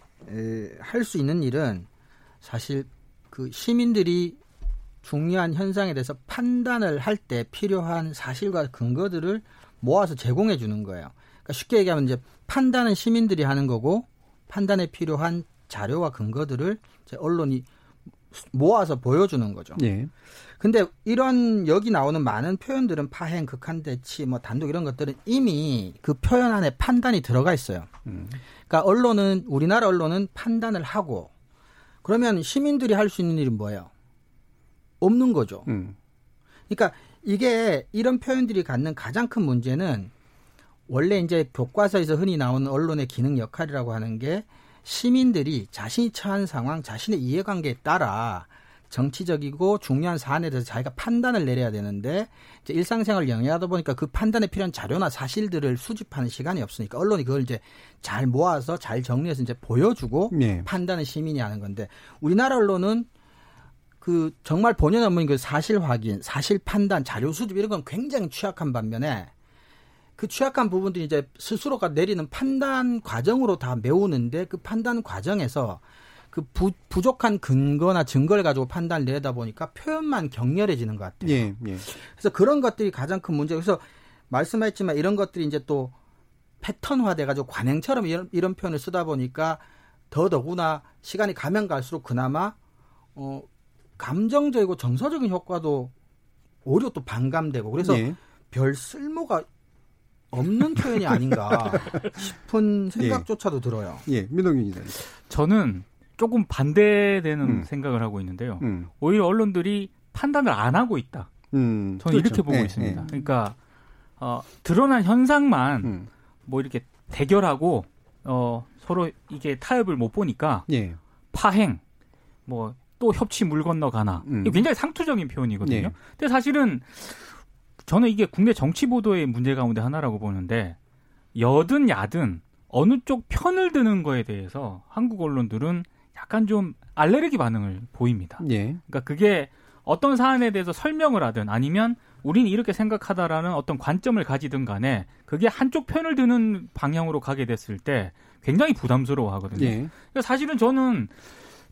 할 수 있는 일은 사실 그 시민들이 중요한 현상에 대해서 판단을 할 때 필요한 사실과 근거들을 모아서 제공해 주는 거예요. 그러니까 쉽게 얘기하면 이제 판단은 시민들이 하는 거고 판단에 필요한 자료와 근거들을 언론이 모아서 보여주는 거죠. 네. 근데 이런 여기 나오는 많은 표현들은 파행, 극한 대치, 뭐 단독 이런 것들은 이미 그 표현 안에 판단이 들어가 있어요. 음. 그러니까 언론은 우리나라 언론은 판단을 하고 그러면 시민들이 할 수 있는 일은 뭐예요? 없는 거죠. 음. 그러니까 이게 이런 표현들이 갖는 가장 큰 문제는 원래 이제 교과서에서 흔히 나오는 언론의 기능 역할이라고 하는 게 시민들이 자신이 처한 상황, 자신의 이해관계에 따라 정치적이고 중요한 사안에 대해서 자기가 판단을 내려야 되는데 이제 일상생활을 영위하다 보니까 그 판단에 필요한 자료나 사실들을 수집하는 시간이 없으니까 언론이 그걸 이제 잘 모아서 잘 정리해서 이제 보여주고 네. 판단은 시민이 하는 건데 우리나라 언론은 그 정말 본연 업무인 그 사실 확인, 사실 판단, 자료 수집 이런 건 굉장히 취약한 반면에 그 취약한 부분들이 이제 스스로가 내리는 판단 과정으로 다 메우는데 그 판단 과정에서 그 부, 부족한 근거나 증거를 가지고 판단을 내다 보니까 표현만 격렬해지는 것 같아요. 예, 예. 그래서 그런 것들이 가장 큰 문제. 그래서 말씀하셨지만 이런 것들이 이제 또 패턴화 돼 가지고 관행처럼 이런, 이런 표현을 쓰다 보니까 더더구나 시간이 가면 갈수록 그나마 어 감정적이고 정서적인 효과도 오히려 또 반감되고 그래서 예. 별 쓸모가 없는 표현이 아닌가 싶은 예. 생각조차도 예. 들어요. 예, 민동균 기자님. 저는 조금 반대되는 음. 생각을 하고 있는데요. 음. 오히려 언론들이 판단을 안 하고 있다. 음. 저는 그렇죠. 이렇게 보고 예, 있습니다. 예. 그러니까 어, 드러난 현상만 음. 뭐 이렇게 대결하고 어, 서로 이게 타협을 못 보니까 예. 파행 뭐 또 협치 물 건너 가나 음. 굉장히 상투적인 표현이거든요. 예. 근데 사실은 저는 이게 국내 정치 보도의 문제 가운데 하나라고 보는데 여든 야든 어느 쪽 편을 드는 거에 대해서 한국 언론들은 약간 좀 알레르기 반응을 보입니다. 예. 그러니까 그게 어떤 사안에 대해서 설명을 하든 아니면 우리는 이렇게 생각하다라는 어떤 관점을 가지든 간에 그게 한쪽 편을 드는 방향으로 가게 됐을 때 굉장히 부담스러워 하거든요. 예. 그러니까 사실은 저는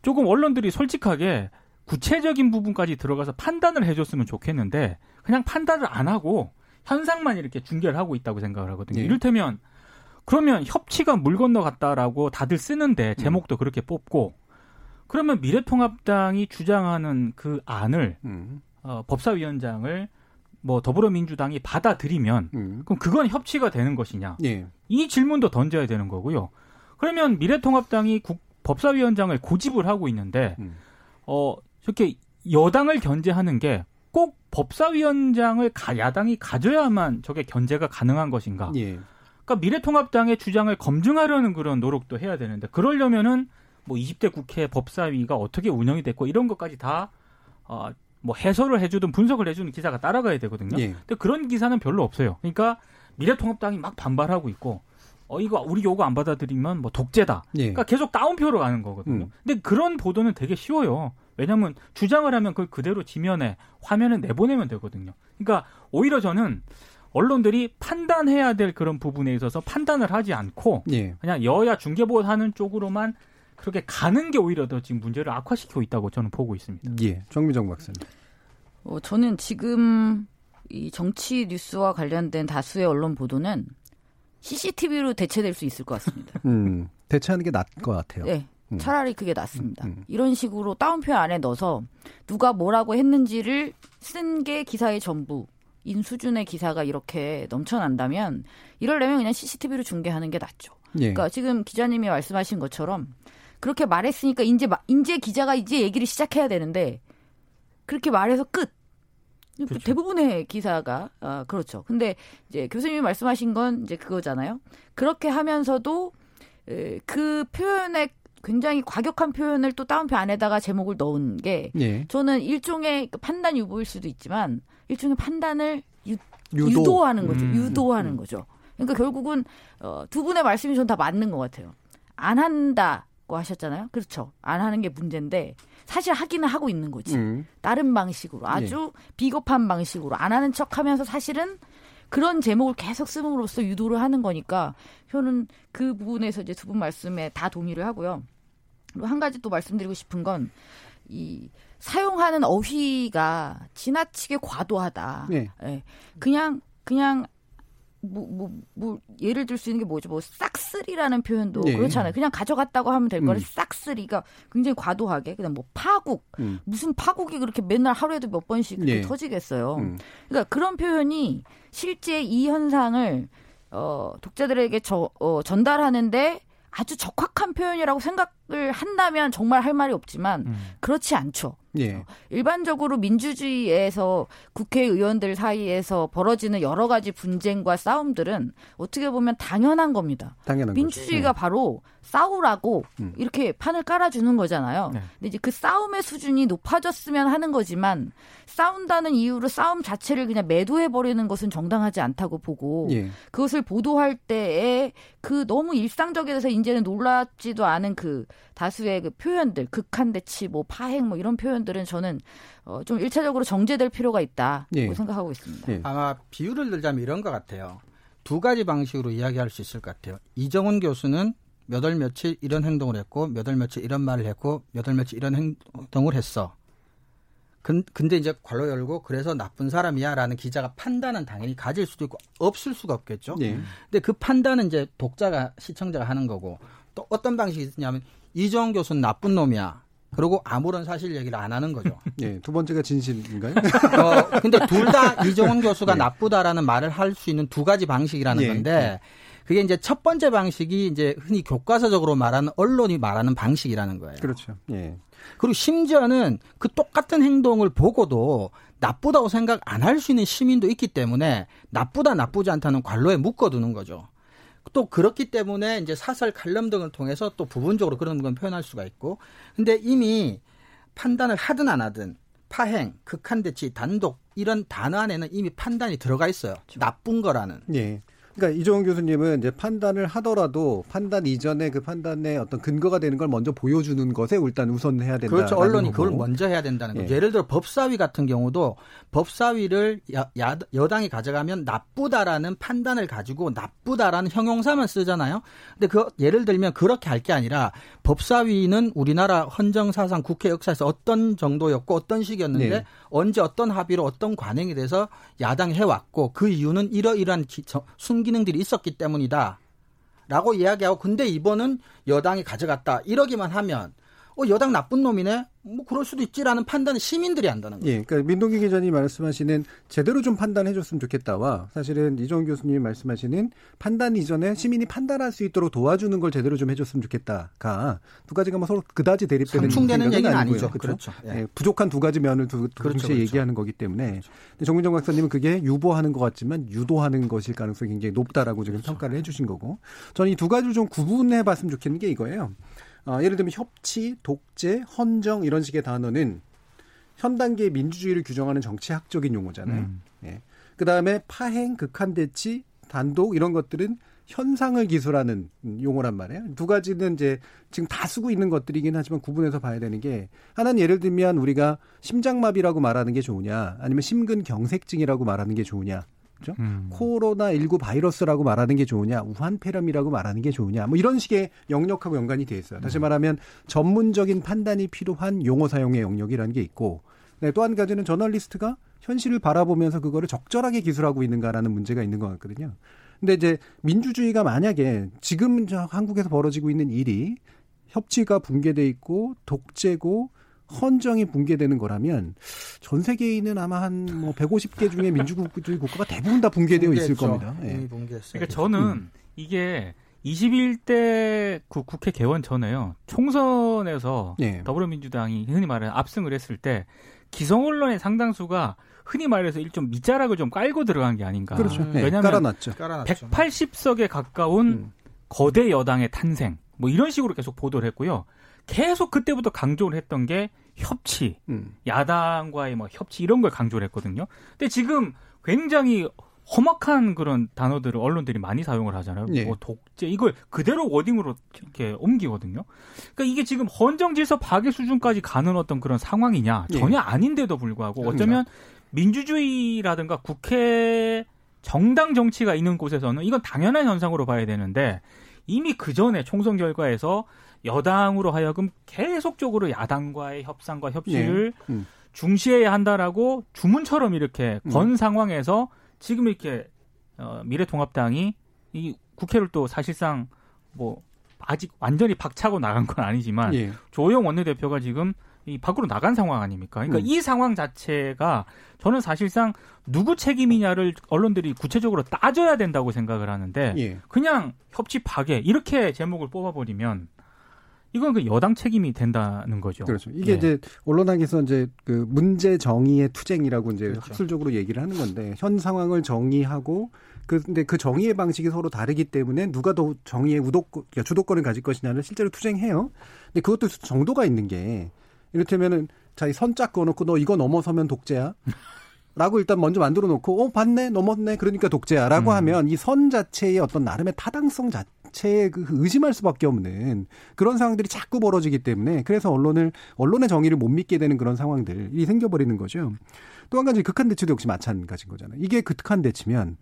조금 언론들이 솔직하게 구체적인 부분까지 들어가서 판단을 해줬으면 좋겠는데 그냥 판단을 안 하고 현상만 이렇게 중계를 하고 있다고 생각을 하거든요. 예. 이를테면 그러면 협치가 물 건너갔다라고 다들 쓰는데 제목도 음. 그렇게 뽑고 그러면 미래통합당이 주장하는 그 안을 음. 어, 법사위원장을 뭐 더불어민주당이 받아들이면 음. 그럼 그건 협치가 되는 것이냐? 예. 이 질문도 던져야 되는 거고요. 그러면 미래통합당이 국, 법사위원장을 고집을 하고 있는데 음. 어 저렇게 여당을 견제하는 게 꼭 법사위원장을 가, 야당이 가져야만 저게 견제가 가능한 것인가? 예. 그러니까 미래통합당의 주장을 검증하려는 그런 노력도 해야 되는데 그러려면은 뭐 20대 국회 법사위가 어떻게 운영이 됐고 이런 것까지 다 어, 뭐 해설을 해주든 분석을 해주는 기사가 따라가야 되거든요. 예. 근데 그런 기사는 별로 없어요. 그러니까 미래통합당이 막 반발하고 있고 어 이거 우리 요구 안 받아들이면 뭐 독재다. 예. 그러니까 계속 다운표로 가는 거거든요. 음. 근데 그런 보도는 되게 쉬워요. 왜냐하면 주장을 하면 그걸 그대로 지면에 화면에 내보내면 되거든요. 그러니까 오히려 저는 언론들이 판단해야 될 그런 부분에 있어서 판단을 하지 않고 예. 그냥 여야 중계보하는 쪽으로만 그렇게 가는 게 오히려 더 지금 문제를 악화시키고 있다고 저는 보고 있습니다. 예, 정미정 박사님. 어, 저는 지금 이 정치 뉴스와 관련된 다수의 언론 보도는 CCTV로 대체될 수 있을 것 같습니다. 음, 대체하는 게 나을 것 같아요. 네. 음. 차라리 그게 낫습니다. 음, 음. 이런 식으로 따옴표 안에 넣어서 누가 뭐라고 했는지를 쓴 게 기사의 전부 인 수준의 기사가 이렇게 넘쳐난다면 이럴려면 그냥 CCTV로 중계하는 게 낫죠. 예. 그러니까 지금 기자님이 말씀하신 것처럼 그렇게 말했으니까 이제 이제 기자가 이제 얘기를 시작해야 되는데 그렇게 말해서 끝. 그렇죠. 대부분의 기사가 아 그렇죠. 근데 이제 교수님이 말씀하신 건 이제 그거잖아요. 그렇게 하면서도 에, 그 표현에 굉장히 과격한 표현을 또 따옴표 안에다가 제목을 넣은 게 예. 저는 일종의 그 판단 유보일 수도 있지만 일종의 판단을 유, 유도. 하는 거죠. 음. 유도하는 음. 거죠. 그러니까 결국은 어, 두 분의 말씀이 전 다 맞는 것 같아요. 안 한다고 하셨잖아요. 그렇죠. 안 하는 게 문제인데 사실 하기는 하고 있는 거지. 음. 다른 방식으로 아주 네. 비겁한 방식으로 안 하는 척하면서 사실은 그런 제목을 계속 쓰므로써 유도를 하는 거니까 저는 그 부분에서 이제 두 분 말씀에 다 동의를 하고요. 그리고 한 가지 또 말씀드리고 싶은 건 이 사용하는 어휘가 지나치게 과도하다. 네. 네. 그냥 그냥 뭐, 뭐, 뭐, 예를 들 수 있는 게 뭐죠? 뭐, 싹쓸이라는 표현도 네. 그렇잖아요. 그냥 가져갔다고 하면 될 거를 음. 싹쓸이가 굉장히 과도하게, 그냥 뭐, 파국, 음. 무슨 파국이 그렇게 맨날 하루에도 몇 번씩 네. 터지겠어요. 음. 그러니까 그런 표현이 실제 이 현상을, 어, 독자들에게 저, 어, 전달하는데 아주 적확한 표현이라고 생각 을 한다면 정말 할 말이 없지만, 음. 그렇지 않죠. 예. 일반적으로 민주주의에서 국회의원들 사이에서 벌어지는 여러 가지 분쟁과 싸움들은 어떻게 보면 당연한 겁니다. 당연한 민주주의가 네. 바로 싸우라고 음. 이렇게 판을 깔아주는 거잖아요. 네. 근데 이제 그 싸움의 수준이 높아졌으면 하는 거지만 싸운다는 이유로 싸움 자체를 그냥 매도해 버리는 것은 정당하지 않다고 보고 예. 그것을 보도할 때에 그 너무 일상적에서 이제는 놀랍지도 않은 그 다수의 그 표현들 극한 대치 뭐 파행 뭐 이런 표현들은 저는 어, 좀 일차적으로 정제될 필요가 있다고 예. 생각하고 있습니다. 예. 아마 비유를 들자면 이런 것 같아요. 두 가지 방식으로 이야기할 수 있을 것 같아요. 이정훈 교수는 몇 월 며칠 이런 행동을 했고 몇 월 며칠 이런 말을 했고 몇 월 며칠 이런 행동을 했어. 근, 근데 이제 괄호 열고 그래서 나쁜 사람이야라는 기자가 판단은 당연히 가질 수도 있고 없을 수가 없겠죠. 네. 근데 그 판단은 이제 독자가 시청자가 하는 거고 또 어떤 방식이 있냐면 이정원 교수는 나쁜 놈이야. 그리고 아무런 사실 얘기를 안 하는 거죠. 네, 두 번째가 진실인가요? 어, 근데 둘 다 이정원 교수가 네. 나쁘다라는 말을 할 수 있는 두 가지 방식이라는 네. 건데 그게 이제 첫 번째 방식이 이제 흔히 교과서적으로 말하는 언론이 말하는 방식이라는 거예요. 그렇죠. 예. 그리고 심지어는 그 똑같은 행동을 보고도 나쁘다고 생각 안 할 수 있는 시민도 있기 때문에 나쁘다 나쁘지 않다는 관로에 묶어두는 거죠. 또 그렇기 때문에 이제 사설 칼럼 등을 통해서 또 부분적으로 그런 건 표현할 수가 있고 근데 이미 판단을 하든 안 하든 파행, 극한 대치, 단독 이런 단어 안에는 이미 판단이 들어가 있어요. 그렇죠. 나쁜 거라는. 예. 그러니까 이종훈 교수님은 이제 판단을 하더라도 판단 이전에 그 판단의 어떤 근거가 되는 걸 먼저 보여주는 것에 일단 우선해야 된다. 그렇죠. 언론이 거고. 그걸 먼저 해야 된다는 거죠. 예. 를 들어 법사위 같은 경우도 법사위를 야, 야, 여당이 가져가면 나쁘다라는 판단을 가지고 나쁘다라는 형용사만 쓰잖아요. 근데 그 예를 들면 그렇게 할 게 아니라 법사위는 우리나라 헌정사상 국회 역사에서 어떤 정도였고 어떤 식이었는데 네. 언제 어떤 합의로 어떤 관행이 돼서 야당이 해왔고 그 이유는 이러이러한 기, 순 기능들이 있었기 때문이다. 라고 이야기하고 근데 이번은 여당이 가져갔다. 이러기만 하면 어 여당 나쁜 놈이네. 뭐 그럴 수도 있지라는 판단은 시민들이 한다는 거예요. 예, 그러니까 민동기 기자님 말씀하시는 제대로 좀 판단해줬으면 좋겠다와 사실은 이종 교수님이 말씀하시는 판단 이전에 시민이 판단할 수 있도록 도와주는 걸 제대로 좀 해줬으면 좋겠다가 두 가지가 뭐 서로 그다지 대립되는 충되는 얘기는 아니고요. 아니죠. 그렇죠. 그렇죠. 예. 예, 부족한 두 가지 면을 두, 두 그렇죠, 동시에 그렇죠. 얘기하는 거기 때문에 그렇죠. 정민정 박사님은 그게 유보하는 것 같지만 유도하는 것일 가능성이 굉장히 높다라고 지금. 평가를 해주신 거고 저는 이 두 가지를 좀 구분해봤으면 좋겠는 게 이거예요. 어, 예를 들면 협치, 독재, 헌정 이런 식의 단어는 현 단계의 민주주의를 규정하는 정치학적인 용어잖아요. 음. 예. 그 다음에 파행, 극한 대치, 단독 이런 것들은 현상을 기술하는 용어란 말이에요. 두 가지는 이제 지금 다 쓰고 있는 것들이긴 하지만 구분해서 봐야 되는 게 하나는 예를 들면 우리가 심장마비라고 말하는 게 좋으냐 아니면 심근경색증이라고 말하는 게 좋으냐 그죠? 음. 코로나 19 바이러스라고 말하는 게 좋으냐, 우한 폐렴이라고 말하는 게 좋으냐, 뭐 이런 식의 영역하고 연관이 돼 있어요. 다시 음. 말하면 전문적인 판단이 필요한 용어 사용의 영역이라는 게 있고, 네, 또 한 가지는 저널리스트가 현실을 바라보면서 그거를 적절하게 기술하고 있는가라는 문제가 있는 것 같거든요. 근데 이제 민주주의가 만약에 지금 한국에서 벌어지고 있는 일이 협치가 붕괴돼 있고 독재고 헌정이 붕괴되는 거라면 전 세계에는 아마 한 뭐 150개 중에 민주주의 국가가 대부분 다 붕괴되어 있을 겁니다. 예. 그러니까 저는 음. 이게 21대 그 국회 개원 전에요. 총선에서 예. 더불어민주당이 흔히 말하는 압승을 했을 때 기성 언론의 상당수가 흔히 말해서 일종 밑자락을 좀 깔고 들어간 게 아닌가. 그렇죠. 네. 왜냐하면 깔아놨죠. 180석에 가까운 음. 거대 여당의 탄생 뭐 이런 식으로 계속 보도를 했고요. 계속 그때부터 강조를 했던 게 협치, 음. 야당과의 뭐 협치 이런 걸 강조를 했거든요. 근데 지금 굉장히 험악한 그런 단어들을 언론들이 많이 사용을 하잖아요. 네. 뭐 독재 이걸 그대로 워딩으로 이렇게 옮기거든요. 그러니까 이게 지금 헌정 질서 파괴 수준까지 가는 어떤 그런 상황이냐 네. 전혀 아닌데도 불구하고 그러니까. 어쩌면 민주주의라든가 국회 정당 정치가 있는 곳에서는 이건 당연한 현상으로 봐야 되는데 이미 그 전에 총선 결과에서 여당으로 하여금 계속적으로 야당과의 협상과 협치를 네. 음. 중시해야 한다라고 주문처럼 이렇게 음. 건 상황에서 지금 이렇게 어, 미래통합당이 이 국회를 또 사실상 뭐 아직 완전히 박차고 나간 건 아니지만 예. 조영 원내대표가 지금 이 밖으로 나간 상황 아닙니까? 그러니까 음. 이 상황 자체가 저는 사실상 누구 책임이냐를 언론들이 구체적으로 따져야 된다고 생각을 하는데 예. 그냥 협치 파괴 이렇게 제목을 뽑아버리면 이건 그 여당 책임이 된다는 거죠. 그렇죠. 이게 네. 이제 언론학에서 이제 그 문제 정의의 투쟁이라고 이제 그렇죠. 학술적으로 얘기를 하는 건데 현 상황을 정의하고 그 근데 그 정의의 방식이 서로 다르기 때문에 누가 더 정의의 우도 그러니까 주도권을 가질 것이냐를 실제로 투쟁해요. 근데 그것도 정도가 있는 게 이를테면은 자이 선짝 그어놓고 너 이거 넘어서면 독재야. 라고 일단 먼저 만들어 놓고 어 봤네 넘었네 그러니까 독재야라고 음. 하면 이 선 자체의 어떤 나름의 타당성 자 체에 그 의심할 수밖에 없는 그런 상황들이 자꾸 벌어지기 때문에 그래서 언론을 언론의 정의를 못 믿게 되는 그런 상황들이 생겨버리는 거죠. 또 한 가지 극한 대치도 역시 마찬가지인 거잖아요. 이게 극한 대치면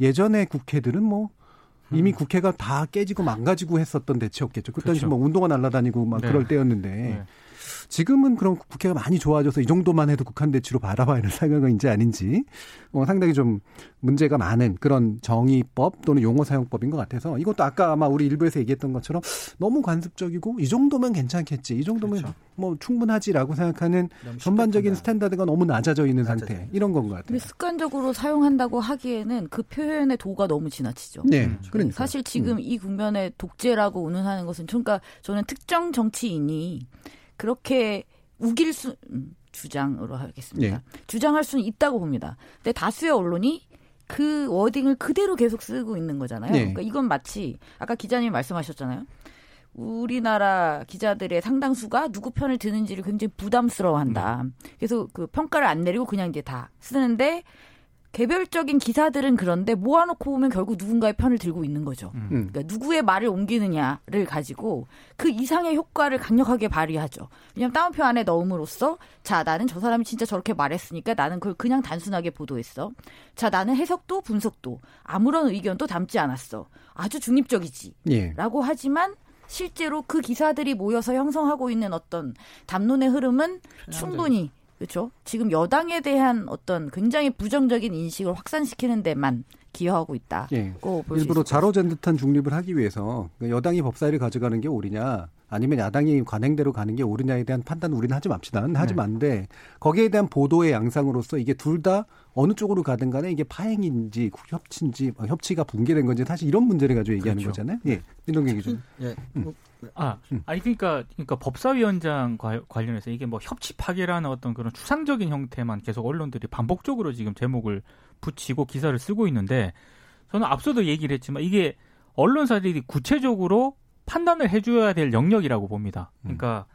예전의 국회들은 뭐 이미 국회가 다 깨지고 망가지고 했었던 대체였겠죠. 그 당시 그렇죠. 뭐 운동화 날라다니고 막 네. 그럴 때였는데 네. 지금은 그럼 국회가 많이 좋아져서 이 정도만 해도 국한 대치로 바라봐야 할 상황인지 아닌지 어, 상당히 좀 문제가 많은 그런 정의법 또는 용어 사용법인 것 같아서 이것도 아까 아마 우리 일부에서 얘기했던 것처럼 너무 관습적이고 이 정도면 괜찮겠지 이 정도면 그렇죠. 뭐 충분하지라고 생각하는 전반적인 스탠다드가 너무 낮아져 있는 낮아져. 상태 이런 건 것 같아요. 습관적으로 사용한다고 하기에는 그 표현의 도가 너무 지나치죠. 네, 음. 그러니까 사실 지금 음. 이 국면에 독재라고 운운하는 것은 그러니까 저는 특정 정치인이 그렇게 우길 수 음, 주장으로 하겠습니다. 네. 주장할 수는 있다고 봅니다. 근데 다수의 언론이 그 wording을 그대로 계속 쓰고 있는 거잖아요. 네. 그러니까 이건 마치 아까 기자님 말씀하셨잖아요. 우리나라 기자들의 상당수가 누구 편을 드는지를 굉장히 부담스러워한다. 음. 그래서 그 평가를 안 내리고 그냥 이제 다 쓰는데 개별적인 기사들은 그런데 모아놓고 보면 결국 누군가의 편을 들고 있는 거죠. 음. 음. 그러니까 누구의 말을 옮기느냐를 가지고 그 이상의 효과를 강력하게 발휘하죠. 왜냐하면 다운표 안에 넣음으로써 자 나는 저 사람이 진짜 저렇게 말했으니까 나는 그걸 그냥 단순하게 보도했어. 자 나는 해석도 분석도 아무런 의견도 담지 않았어. 아주 중립적이지. 예. 라고 하지만 실제로 그 기사들이 모여서 형성하고 있는 어떤 담론의 흐름은 충분히 그렇죠. 지금 여당에 대한 어떤 굉장히 부정적인 인식을 확산시키는 데만 기여하고 있다. 예. 일부러 자로잰 듯한 중립을 하기 위해서 그 여당이 법사위를 가져가는 게 옳으냐 아니면 야당이 관행대로 가는 게 옳으냐에 대한 판단 우리는 하지 맙시다. 하지 네. 만데 거기에 대한 보도의 양상으로서 이게 둘 다 어느 쪽으로 가든 간에 이게 파행인지 협치인지 어, 협치가 붕괴된 건지 사실 이런 문제를 가지고 얘기하는 그렇죠. 거잖아요. 예. 민동기 기준. 예. 음. 아, 음. 아니 그러니까 그러니까 법사위원장 관련해서 이게 뭐 협치 파괴라는 어떤 그런 추상적인 형태만 계속 언론들이 반복적으로 지금 제목을 붙이고 기사를 쓰고 있는데 저는 앞서도 얘기를 했지만 이게 언론사들이 구체적으로 판단을 해줘야 될 영역이라고 봅니다. 그러니까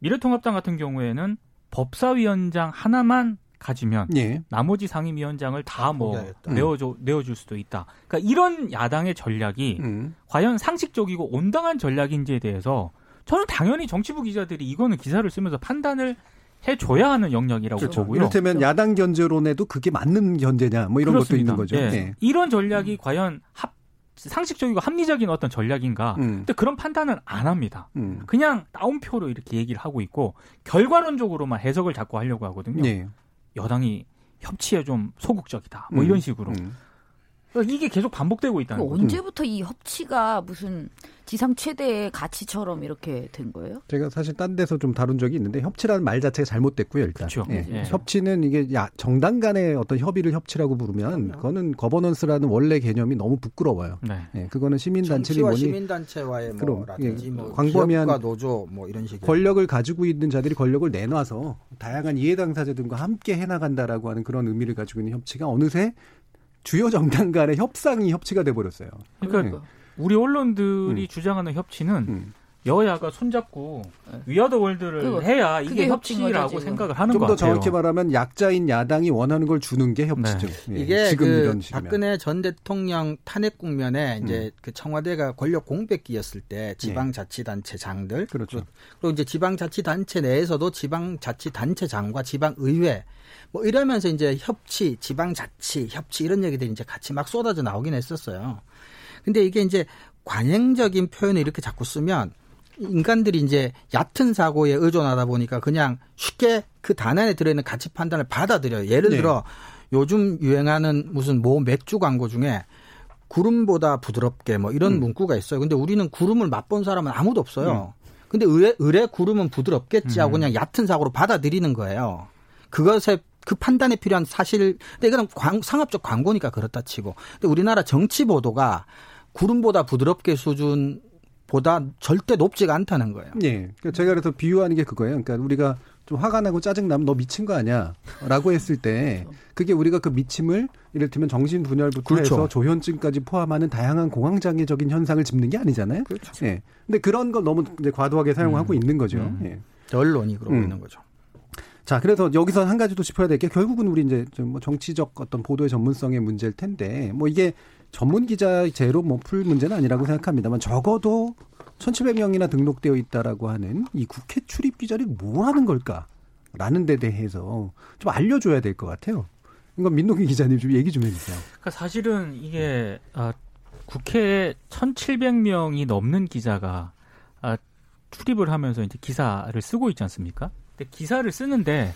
미래통합당 같은 경우에는 법사위원장 하나만 가지면 예. 나머지 상임위원장을 다뭐 아, 내어줘 내어줄 수도 있다. 그러니까 이런 야당의 전략이 음. 과연 상식적이고 온당한 전략인지에 대해서 저는 당연히 정치부 기자들이 이거는 기사를 쓰면서 판단을 해줘야 하는 영역이라고 그렇죠. 보고요. 이를테면 야당 견제론에도 그게 맞는 견제냐 뭐 이런 그렇습니다. 것도 있는 거죠. 네. 네. 이런 전략이 음. 과연 합 상식적이고 합리적인 어떤 전략인가? 음. 근데 그런 판단은 안 합니다. 음. 그냥 다운표로 이렇게 얘기를 하고 있고 결과론적으로만 해석을 자꾸 하려고 하거든요. 네. 여당이 협치에 좀 소극적이다. 뭐 음. 이런 식으로. 음. 그러니까 이게 계속 반복되고 있다는 거죠. 언제부터 이 협치가 무슨 지상 최대의 가치처럼 이렇게 된 거예요? 제가 사실 딴 데서 좀 다룬 적이 있는데 협치라는 말 자체가 잘못됐고요, 일단. 그렇죠. 예. 예. 협치는 이게 야, 정당 간의 어떤 협의를 협치라고 부르면 그럼요. 그거는 거버넌스라는 원래 개념이 너무 부끄러워요. 네. 예. 그거는 시민단체니 뭐니 시민단체와의 뭐라든지 예. 뭐 광범위한 노조 뭐 이런 식의 권력을 가지고 있는 자들이 권력을 내놔서 다양한 이해 당사자들과 함께 해나간다라고 하는 그런 의미를 가지고 있는 협치가 어느새 주요 정당 간의 협상이 협치가 돼 버렸어요. 그러니까 네. 우리 언론들이 음. 주장하는 협치는 음. 여야가 손잡고 네. 위아더 월드를 그거, 해야 이게 협치라고 거죠, 생각을 하는 것 같아요. 좀 더 정확히 말하면 약자인 야당이 원하는 걸 주는 게 협치죠. 네. 예, 이게 지금 그 이런 박근혜 전 대통령 탄핵 국면에 이제 음. 그 청와대가 권력 공백기였을 때 지방자치단체장들 그렇죠. 그리고 이제 지방자치단체 내에서도 지방자치단체장과 지방의회 뭐 이러면서 이제 협치, 지방자치, 협치 이런 얘기들이 이제 같이 막 쏟아져 나오긴 했었어요. 근데 이게 이제 관행적인 표현을 이렇게 자꾸 쓰면 인간들이 이제 얕은 사고에 의존하다 보니까 그냥 쉽게 그 단안에 들어있는 가치 판단을 받아들여요. 예를 네. 들어 요즘 유행하는 무슨 모 맥주 광고 중에 구름보다 부드럽게 뭐 이런 음. 문구가 있어요. 근데 우리는 구름을 맛본 사람은 아무도 없어요. 음. 근데 의뢰, 의뢰 구름은 부드럽겠지 하고 음. 그냥 얕은 사고로 받아들이는 거예요. 그것에 그 판단에 필요한 사실, 근데 이거는 광, 상업적 광고니까 그렇다 치고. 근데 우리나라 정치 보도가 구름보다 부드럽게 수준 보다 절대 높지가 않다는 거예요. 예. 그러니까 제가 그래서 비유하는 게 그거예요. 그러니까 우리가 좀 화가 나고 짜증 나면 너 미친 거 아니야? 라고 했을 때 그게 우리가 그 미침을 이를테면 정신 분열부터 그렇죠. 해서 조현증까지 포함하는 다양한 공황장애적인 현상을 짚는 게 아니잖아요. 그렇죠. 예. 근데 그런 걸 너무 이제 과도하게 사용하고 음. 있는 거죠. 음. 예. 언론이 그러고 음. 있는 거죠. 자, 그래서 여기서 한 가지 도 짚어야 될 게 결국은 우리 이제 좀뭐 정치적 어떤 보도의 전문성의 문제일 텐데 뭐 이게 전문 기자 제로 뭐 풀 문제는 아니라고 생각합니다만 적어도 1,700명이나 등록되어 있다라고 하는 이 국회 출입 기자들이 뭐 하는 걸까? 라는 데 대해서 좀 알려줘야 될 것 같아요. 이건 민동기 기자님 좀 얘기 좀 해주세요. 그러니까 사실은 이게 아, 국회에 1,700명이 넘는 기자가 아, 출입을 하면서 이제 기사를 쓰고 있지 않습니까? 근데 기사를 쓰는데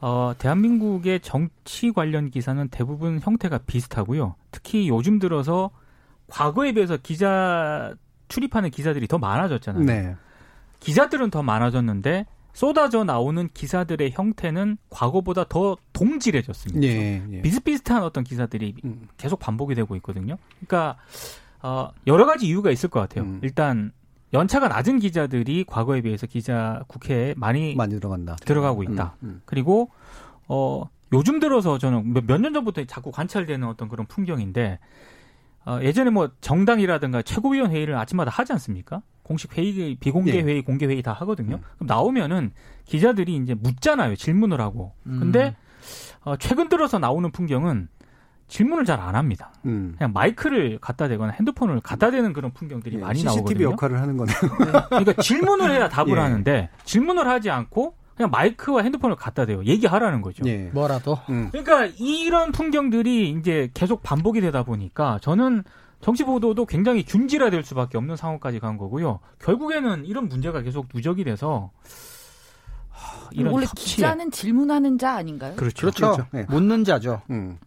어, 대한민국의 정치 관련 기사는 대부분 형태가 비슷하고요. 특히 요즘 들어서 과거에 비해서 기자 출입하는 기사들이 더 많아졌잖아요. 네. 기자들은 더 많아졌는데 쏟아져 나오는 기사들의 형태는 과거보다 더 동질해졌습니다. 예, 예. 비슷비슷한 어떤 기사들이 음. 계속 반복이 되고 있거든요. 그러니까 어, 여러 가지 이유가 있을 것 같아요. 음. 일단 연차가 낮은 기자들이 과거에 비해서 기자 국회에 많이 많이 들어간다. 들어가고 있다. 음, 음. 그리고 어 요즘 들어서 저는 몇 년 전부터 자꾸 관찰되는 어떤 그런 풍경인데 어, 예전에 뭐 정당이라든가 최고위원 회의를 아침마다 하지 않습니까? 공식 회의, 비공개 예. 회의, 공개 회의 다 하거든요. 음. 그럼 나오면은 기자들이 이제 묻잖아요. 질문을 하고. 음. 근데 어, 최근 들어서 나오는 풍경은 질문을 잘 안 합니다. 음. 그냥 마이크를 갖다 대거나 핸드폰을 갖다 대는 그런 풍경들이 예, 많이 CCTV 나오거든요. CCTV 역할을 하는 거네요. 네. 그러니까 질문을 해야 답을 예. 하는데 질문을 하지 않고 그냥 마이크와 핸드폰을 갖다 대요. 얘기하라는 거죠. 예. 뭐라도. 음. 그러니까 이런 풍경들이 이제 계속 반복이 되다 보니까 저는 정치 보도도 굉장히 균질화될 수밖에 없는 상황까지 간 거고요. 결국에는 이런 문제가 계속 누적이 돼서 이런 원래 협치에. 기자는 질문하는 자 아닌가요? 그렇죠. 그렇죠. 그렇죠. 네. 묻는 자죠. 음.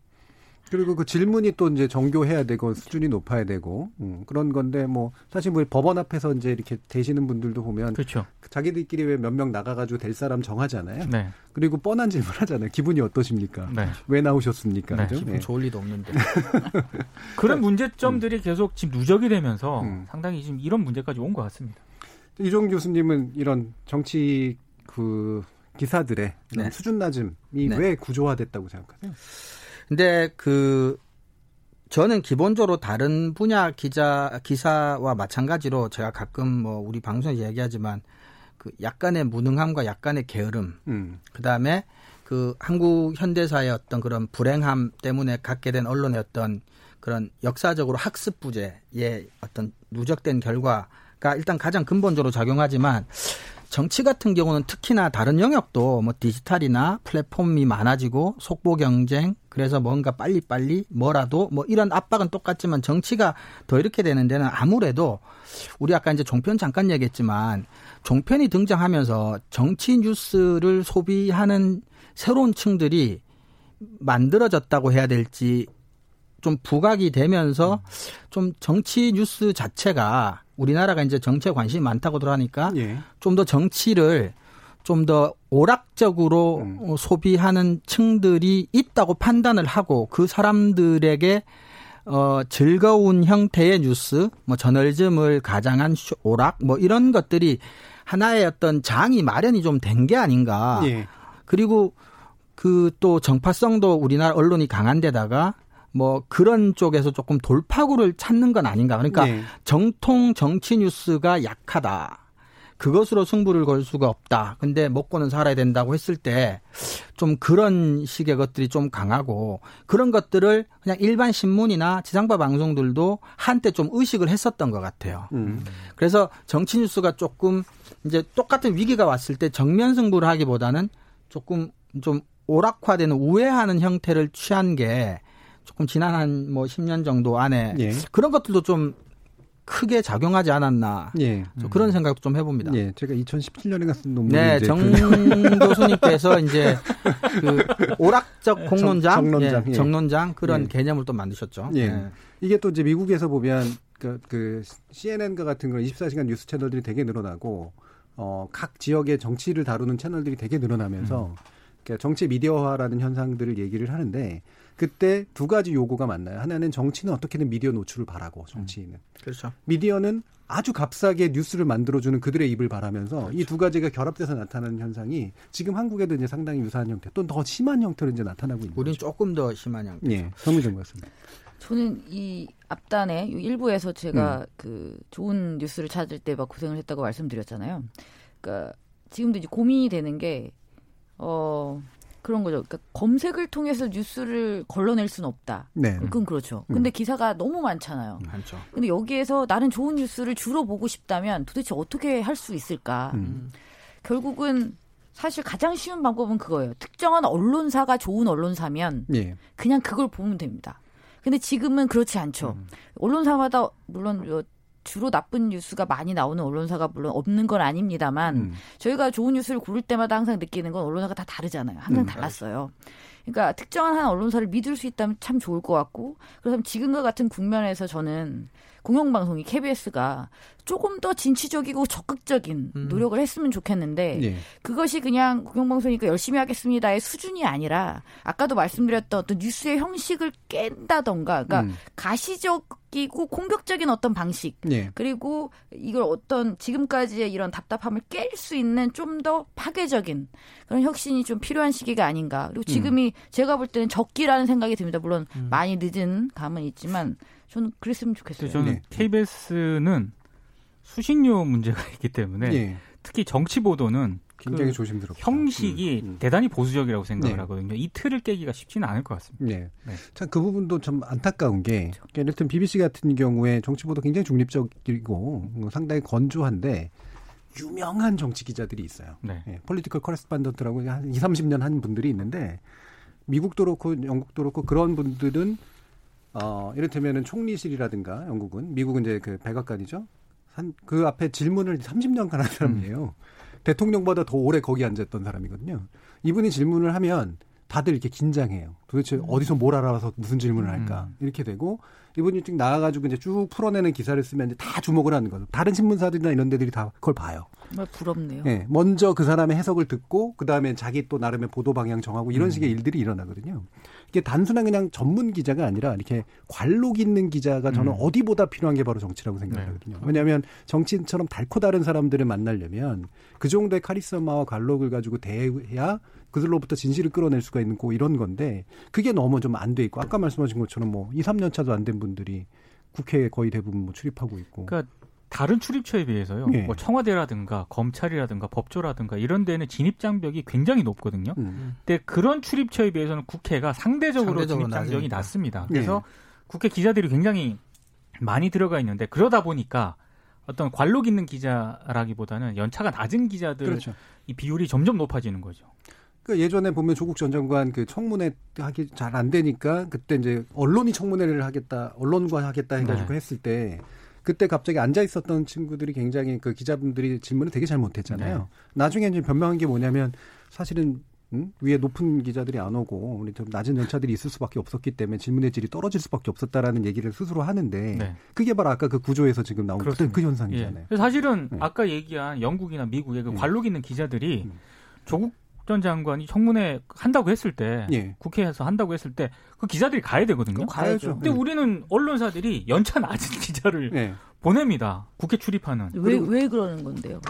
그리고 그 질문이 또 이제 정교해야 되고 수준이 높아야 되고 음, 그런 건데 뭐 사실 뭐 법원 앞에서 이제 이렇게 되시는 분들도 보면 그렇죠. 자기들끼리 왜 몇 명 나가가지고 될 사람 정하잖아요. 네. 그리고 뻔한 질문 하잖아요. 기분이 어떠십니까? 네. 왜 나오셨습니까? 네. 기분 네. 좋을 리도 없는데 그런 문제점들이 음. 계속 지금 누적이 되면서 음. 상당히 지금 이런 문제까지 온 것 같습니다. 이종 교수님은 이런 정치 그 기사들의 네. 수준 낮음이 네. 왜 구조화됐다고 생각하세요? 근데 그 저는 기본적으로 다른 분야 기자 기사와 마찬가지로 제가 가끔 뭐 우리 방송에서 얘기하지만 그 약간의 무능함과 약간의 게으름, 음. 그 다음에 그 한국 현대사의 어떤 그런 불행함 때문에 갖게 된 언론의 어떤 그런 역사적으로 학습 부재의 어떤 누적된 결과가 일단 가장 근본적으로 작용하지만 정치 같은 경우는 특히나 다른 영역도 뭐 디지털이나 플랫폼이 많아지고 속보 경쟁 그래서 뭔가 빨리빨리 뭐라도 뭐 이런 압박은 똑같지만 정치가 더 이렇게 되는 데는 아무래도 우리 아까 이제 종편 잠깐 얘기했지만 종편이 등장하면서 정치 뉴스를 소비하는 새로운 층들이 만들어졌다고 해야 될지 좀 부각이 되면서 좀 정치 뉴스 자체가 우리나라가 이제 정치에 관심이 많다고 들어하니까 예. 좀더 정치를 좀 더 오락적으로 음. 어, 소비하는 층들이 있다고 판단을 하고 그 사람들에게 어 즐거운 형태의 뉴스, 뭐 저널즘을 가장한 오락 뭐 이런 것들이 하나의 어떤 장이 마련이 좀 된 게 아닌가. 예. 그리고 그 또 정파성도 우리나라 언론이 강한 데다가 뭐 그런 쪽에서 조금 돌파구를 찾는 건 아닌가. 그러니까 네. 정통 정치 뉴스가 약하다. 그것으로 승부를 걸 수가 없다. 근데 먹고는 살아야 된다고 했을 때 좀 그런 식의 것들이 좀 강하고 그런 것들을 그냥 일반 신문이나 지상파 방송들도 한때 좀 의식을 했었던 것 같아요. 음. 그래서 정치 뉴스가 조금 이제 똑같은 위기가 왔을 때 정면 승부를 하기보다는 조금 좀 오락화되는 우회하는 형태를 취한 게 조금 지난 한 뭐 10년 정도 안에 예. 그런 것들도 좀 크게 작용하지 않았나 예. 그런 생각도 좀 해봅니다. 예. 제가 2017년에 갔던 논문 네, 정 교수님께서 이제 그 오락적 공론장, 정, 론장 예, 정론장 그런 예. 개념을 또 만드셨죠. 예. 예. 이게 또 이제 미국에서 보면 그, 그 CNN과 같은 그런 24시간 뉴스 채널들이 되게 늘어나고 어, 각 지역의 정치를 다루는 채널들이 되게 늘어나면서 음. 그러니까 정치 미디어화라는 현상들을 얘기를 하는데 그때 두 가지 요구가 많나요? 하나는 정치는 어떻게든 미디어 노출을 바라고 정치인은. 음, 그렇죠. 미디어는 아주 값싸게 뉴스를 만들어주는 그들의 입을 바라면서 그렇죠. 이두 가지가 결합돼서 나타나는 현상이 지금 한국에도 이제 상당히 유사한 형태, 또더 심한 형태로 이제 나타나고 있는 우리는 조금 더 심한 형태. 예, 정의정 같습니다. 저는 이 앞단에 일부에서 제가 음. 그 좋은 뉴스를 찾을 때 막 고생을 했다고 말씀드렸잖아요. 그러니까 지금도 이제 고민이 되는 게 어. 그런 거죠. 그러니까 검색을 통해서 뉴스를 걸러낼 수는 없다. 네. 그건 그렇죠. 음. 근데 음. 기사가 너무 많잖아요. 많죠. 근데 여기에서 나는 좋은 뉴스를 주로 보고 싶다면 도대체 어떻게 할 수 있을까? 음. 결국은 사실 가장 쉬운 방법은 그거예요. 특정한 언론사가 좋은 언론사면 예. 그냥 그걸 보면 됩니다. 근데 지금은 그렇지 않죠. 음. 언론사마다 물론 뭐 주로 나쁜 뉴스가 많이 나오는 언론사가 물론 없는 건 아닙니다만 음. 저희가 좋은 뉴스를 고를 때마다 항상 느끼는 건 언론사가 다 다르잖아요. 항상 음. 달랐어요. 그러니까 특정한 한 언론사를 믿을 수 있다면 참 좋을 것 같고 그래서 지금과 같은 국면에서 저는 공영방송이 KBS가 조금 더 진취적이고 적극적인 음. 노력을 했으면 좋겠는데 네. 그것이 그냥 공영방송이니까 열심히 하겠습니다의 수준이 아니라 아까도 말씀드렸던 어떤 뉴스의 형식을 깬다던가 그러니까 음. 가시적이고 공격적인 어떤 방식 네. 그리고 이걸 어떤 지금까지의 이런 답답함을 깰 수 있는 좀 더 파괴적인 그런 혁신이 좀 필요한 시기가 아닌가 그리고 지금이 음. 제가 볼 때는 적기라는 생각이 듭니다 물론 음. 많이 늦은 감은 있지만 저는 그랬으면 좋겠어요. 저는 네. KBS는 수신료 문제가 있기 때문에 네. 특히 정치 보도는 굉장히 그 조심스럽죠. 형식이 음, 음. 대단히 보수적이라고 생각을 네. 하거든요. 이 틀을 깨기가 쉽지는 않을 것 같습니다. 네. 네. 참그 부분도 좀 안타까운 게 그렇죠. 예를 들면 BBC 같은 경우에 정치 보도 굉장히 중립적이고 뭐 상당히 건조한데 유명한 정치 기자들이 있어요. 네. 네. political correspondent라고 한 2, 30년 한 분들이 있는데 미국도 그렇고 영국도 그렇고 그런 분들은 어, 이를테면은 총리실이라든가 영국은 미국은 이제 그 백악관이죠. 한 그 앞에 질문을 30년간 한 사람이에요. 음. 대통령보다 더 오래 거기 앉았던 사람이거든요. 이분이 질문을 하면 다들 이렇게 긴장해요. 도대체 음. 어디서 뭘 알아서 무슨 질문을 할까 음. 이렇게 되고 이분이 쭉 나와가지고 이제 쭉 풀어내는 기사를 쓰면 이제 다 주목을 하는 거죠. 다른 신문사들이나 이런 데들이 다 그걸 봐요. 정말 부럽네요. 네, 먼저 그 사람의 해석을 듣고 그 다음에 자기 또 나름의 보도 방향 정하고 이런 음. 식의 일들이 일어나거든요. 이게 단순한 그냥 전문 기자가 아니라 이렇게 관록 있는 기자가 저는 음. 어디보다 필요한 게 바로 정치라고 생각하거든요. 네. 왜냐하면 정치인처럼 달코 다른 사람들을 만나려면 그 정도의 카리스마와 관록을 가지고 대해야 그들로부터 진실을 끌어낼 수가 있는 고 이런 건데 그게 너무 좀 안 돼 있고 아까 말씀하신 것처럼 뭐 2, 3년 차도 안 된 분들이 국회에 거의 대부분 뭐 출입하고 있고. 그러니까 다른 출입처에 비해서요. 예. 뭐 청와대라든가 검찰이라든가 법조라든가 이런 데는 진입 장벽이 굉장히 높거든요. 음. 근데 그런 출입처에 비해서는 국회가 상대적으로, 상대적으로 진입 장벽이. 낮습니다. 그래서 예. 국회 기자들이 굉장히 많이 들어가 있는데 그러다 보니까 어떤 관록 있는 기자라기보다는 연차가 낮은 기자들 그렇죠. 이 비율이 점점 높아지는 거죠. 그 예전에 보면 조국 전 장관 그 청문회 하기 잘 안 되니까 그때 이제 언론이 청문회를 하겠다, 언론과 하겠다 해가지고 네. 했을 때 그때 갑자기 앉아 있었던 친구들이 굉장히 그 기자분들이 질문을 되게 잘 못했잖아요. 네. 나중에 이제 변명한 게 뭐냐면 사실은 음? 위에 높은 기자들이 안 오고 우리 좀 낮은 연차들이 있을 수밖에 없었기 때문에 질문의 질이 떨어질 수밖에 없었다라는 얘기를 스스로 하는데 네. 그게 바로 아까 그 구조에서 지금 나온 그, 그 현상이잖아요. 예. 사실은 네. 아까 얘기한 영국이나 미국의 그 네. 관록 있는 기자들이 음. 조국 전 장관이 청문회 한다고 했을 때 예. 국회에서 한다고 했을 때 그 기자들이 가야 되거든요. 가야죠. 근데 네. 우리는 언론사들이 연차 낮은 기자를 네. 보냅니다. 국회 출입하는. 왜 왜 그러는 건데요?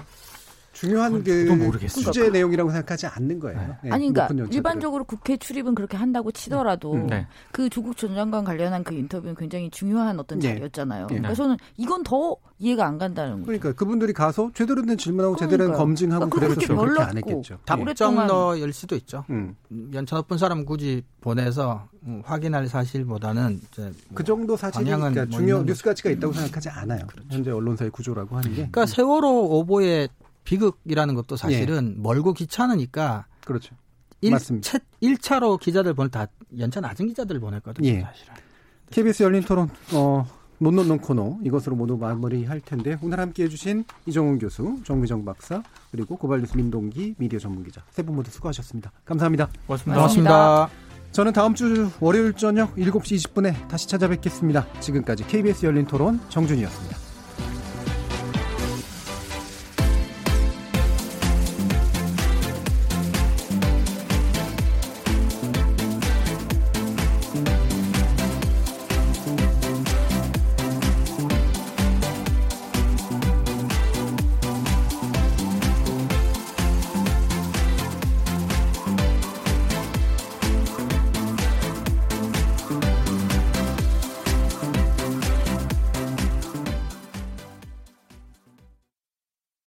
중요한 그 수제 내용이라고 생각하지 않는 거예요. 네. 네. 아니 그러니까 일반적으로 국회 출입은 그렇게 한다고 치더라도 음. 네. 그 조국 전 장관 관련한 그 인터뷰는 굉장히 중요한 어떤 네. 자리였잖아요. 네. 그래서 저는 이건 더 이해가 안 간다는 거죠. 그러니까 그분들이 가서 제대로 된 질문하고 그러니까요. 제대로 된 검증하고 그러니까 그래서 그렇게 안 했겠죠. 답정너일 수도 있죠. 음. 연차 높은 사람 굳이 보내서 음, 확인할 사실보다는 이제 뭐그 정도 사실이 그러니까 중요 뉴스 가치가 있다고 생각하지 않아요. 그렇죠. 현재 언론사의 구조라고 하는 게. 그러니까 세월호 오보의 비극이라는 것도 사실은 예. 멀고 귀찮으니까 그렇죠. 1, 맞습니다. 1차로 기자들 보낼 다 연차 낮은 기자들을 보냈거든요. 예. 사실은. KBS 열린 토론 어 논논논 코너 이것으로 모두 마무리할 텐데 오늘 함께해 주신 이정훈 교수, 정미정 박사 그리고 고발뉴스 민동기 미디어 전문기자 세 분 모두 수고하셨습니다. 감사합니다. 고맙습니다. 고맙습니다. 저는 다음 주 월요일 저녁 7시 20분에 다시 찾아뵙겠습니다. 지금까지 KBS 열린 토론 정준이었습니다.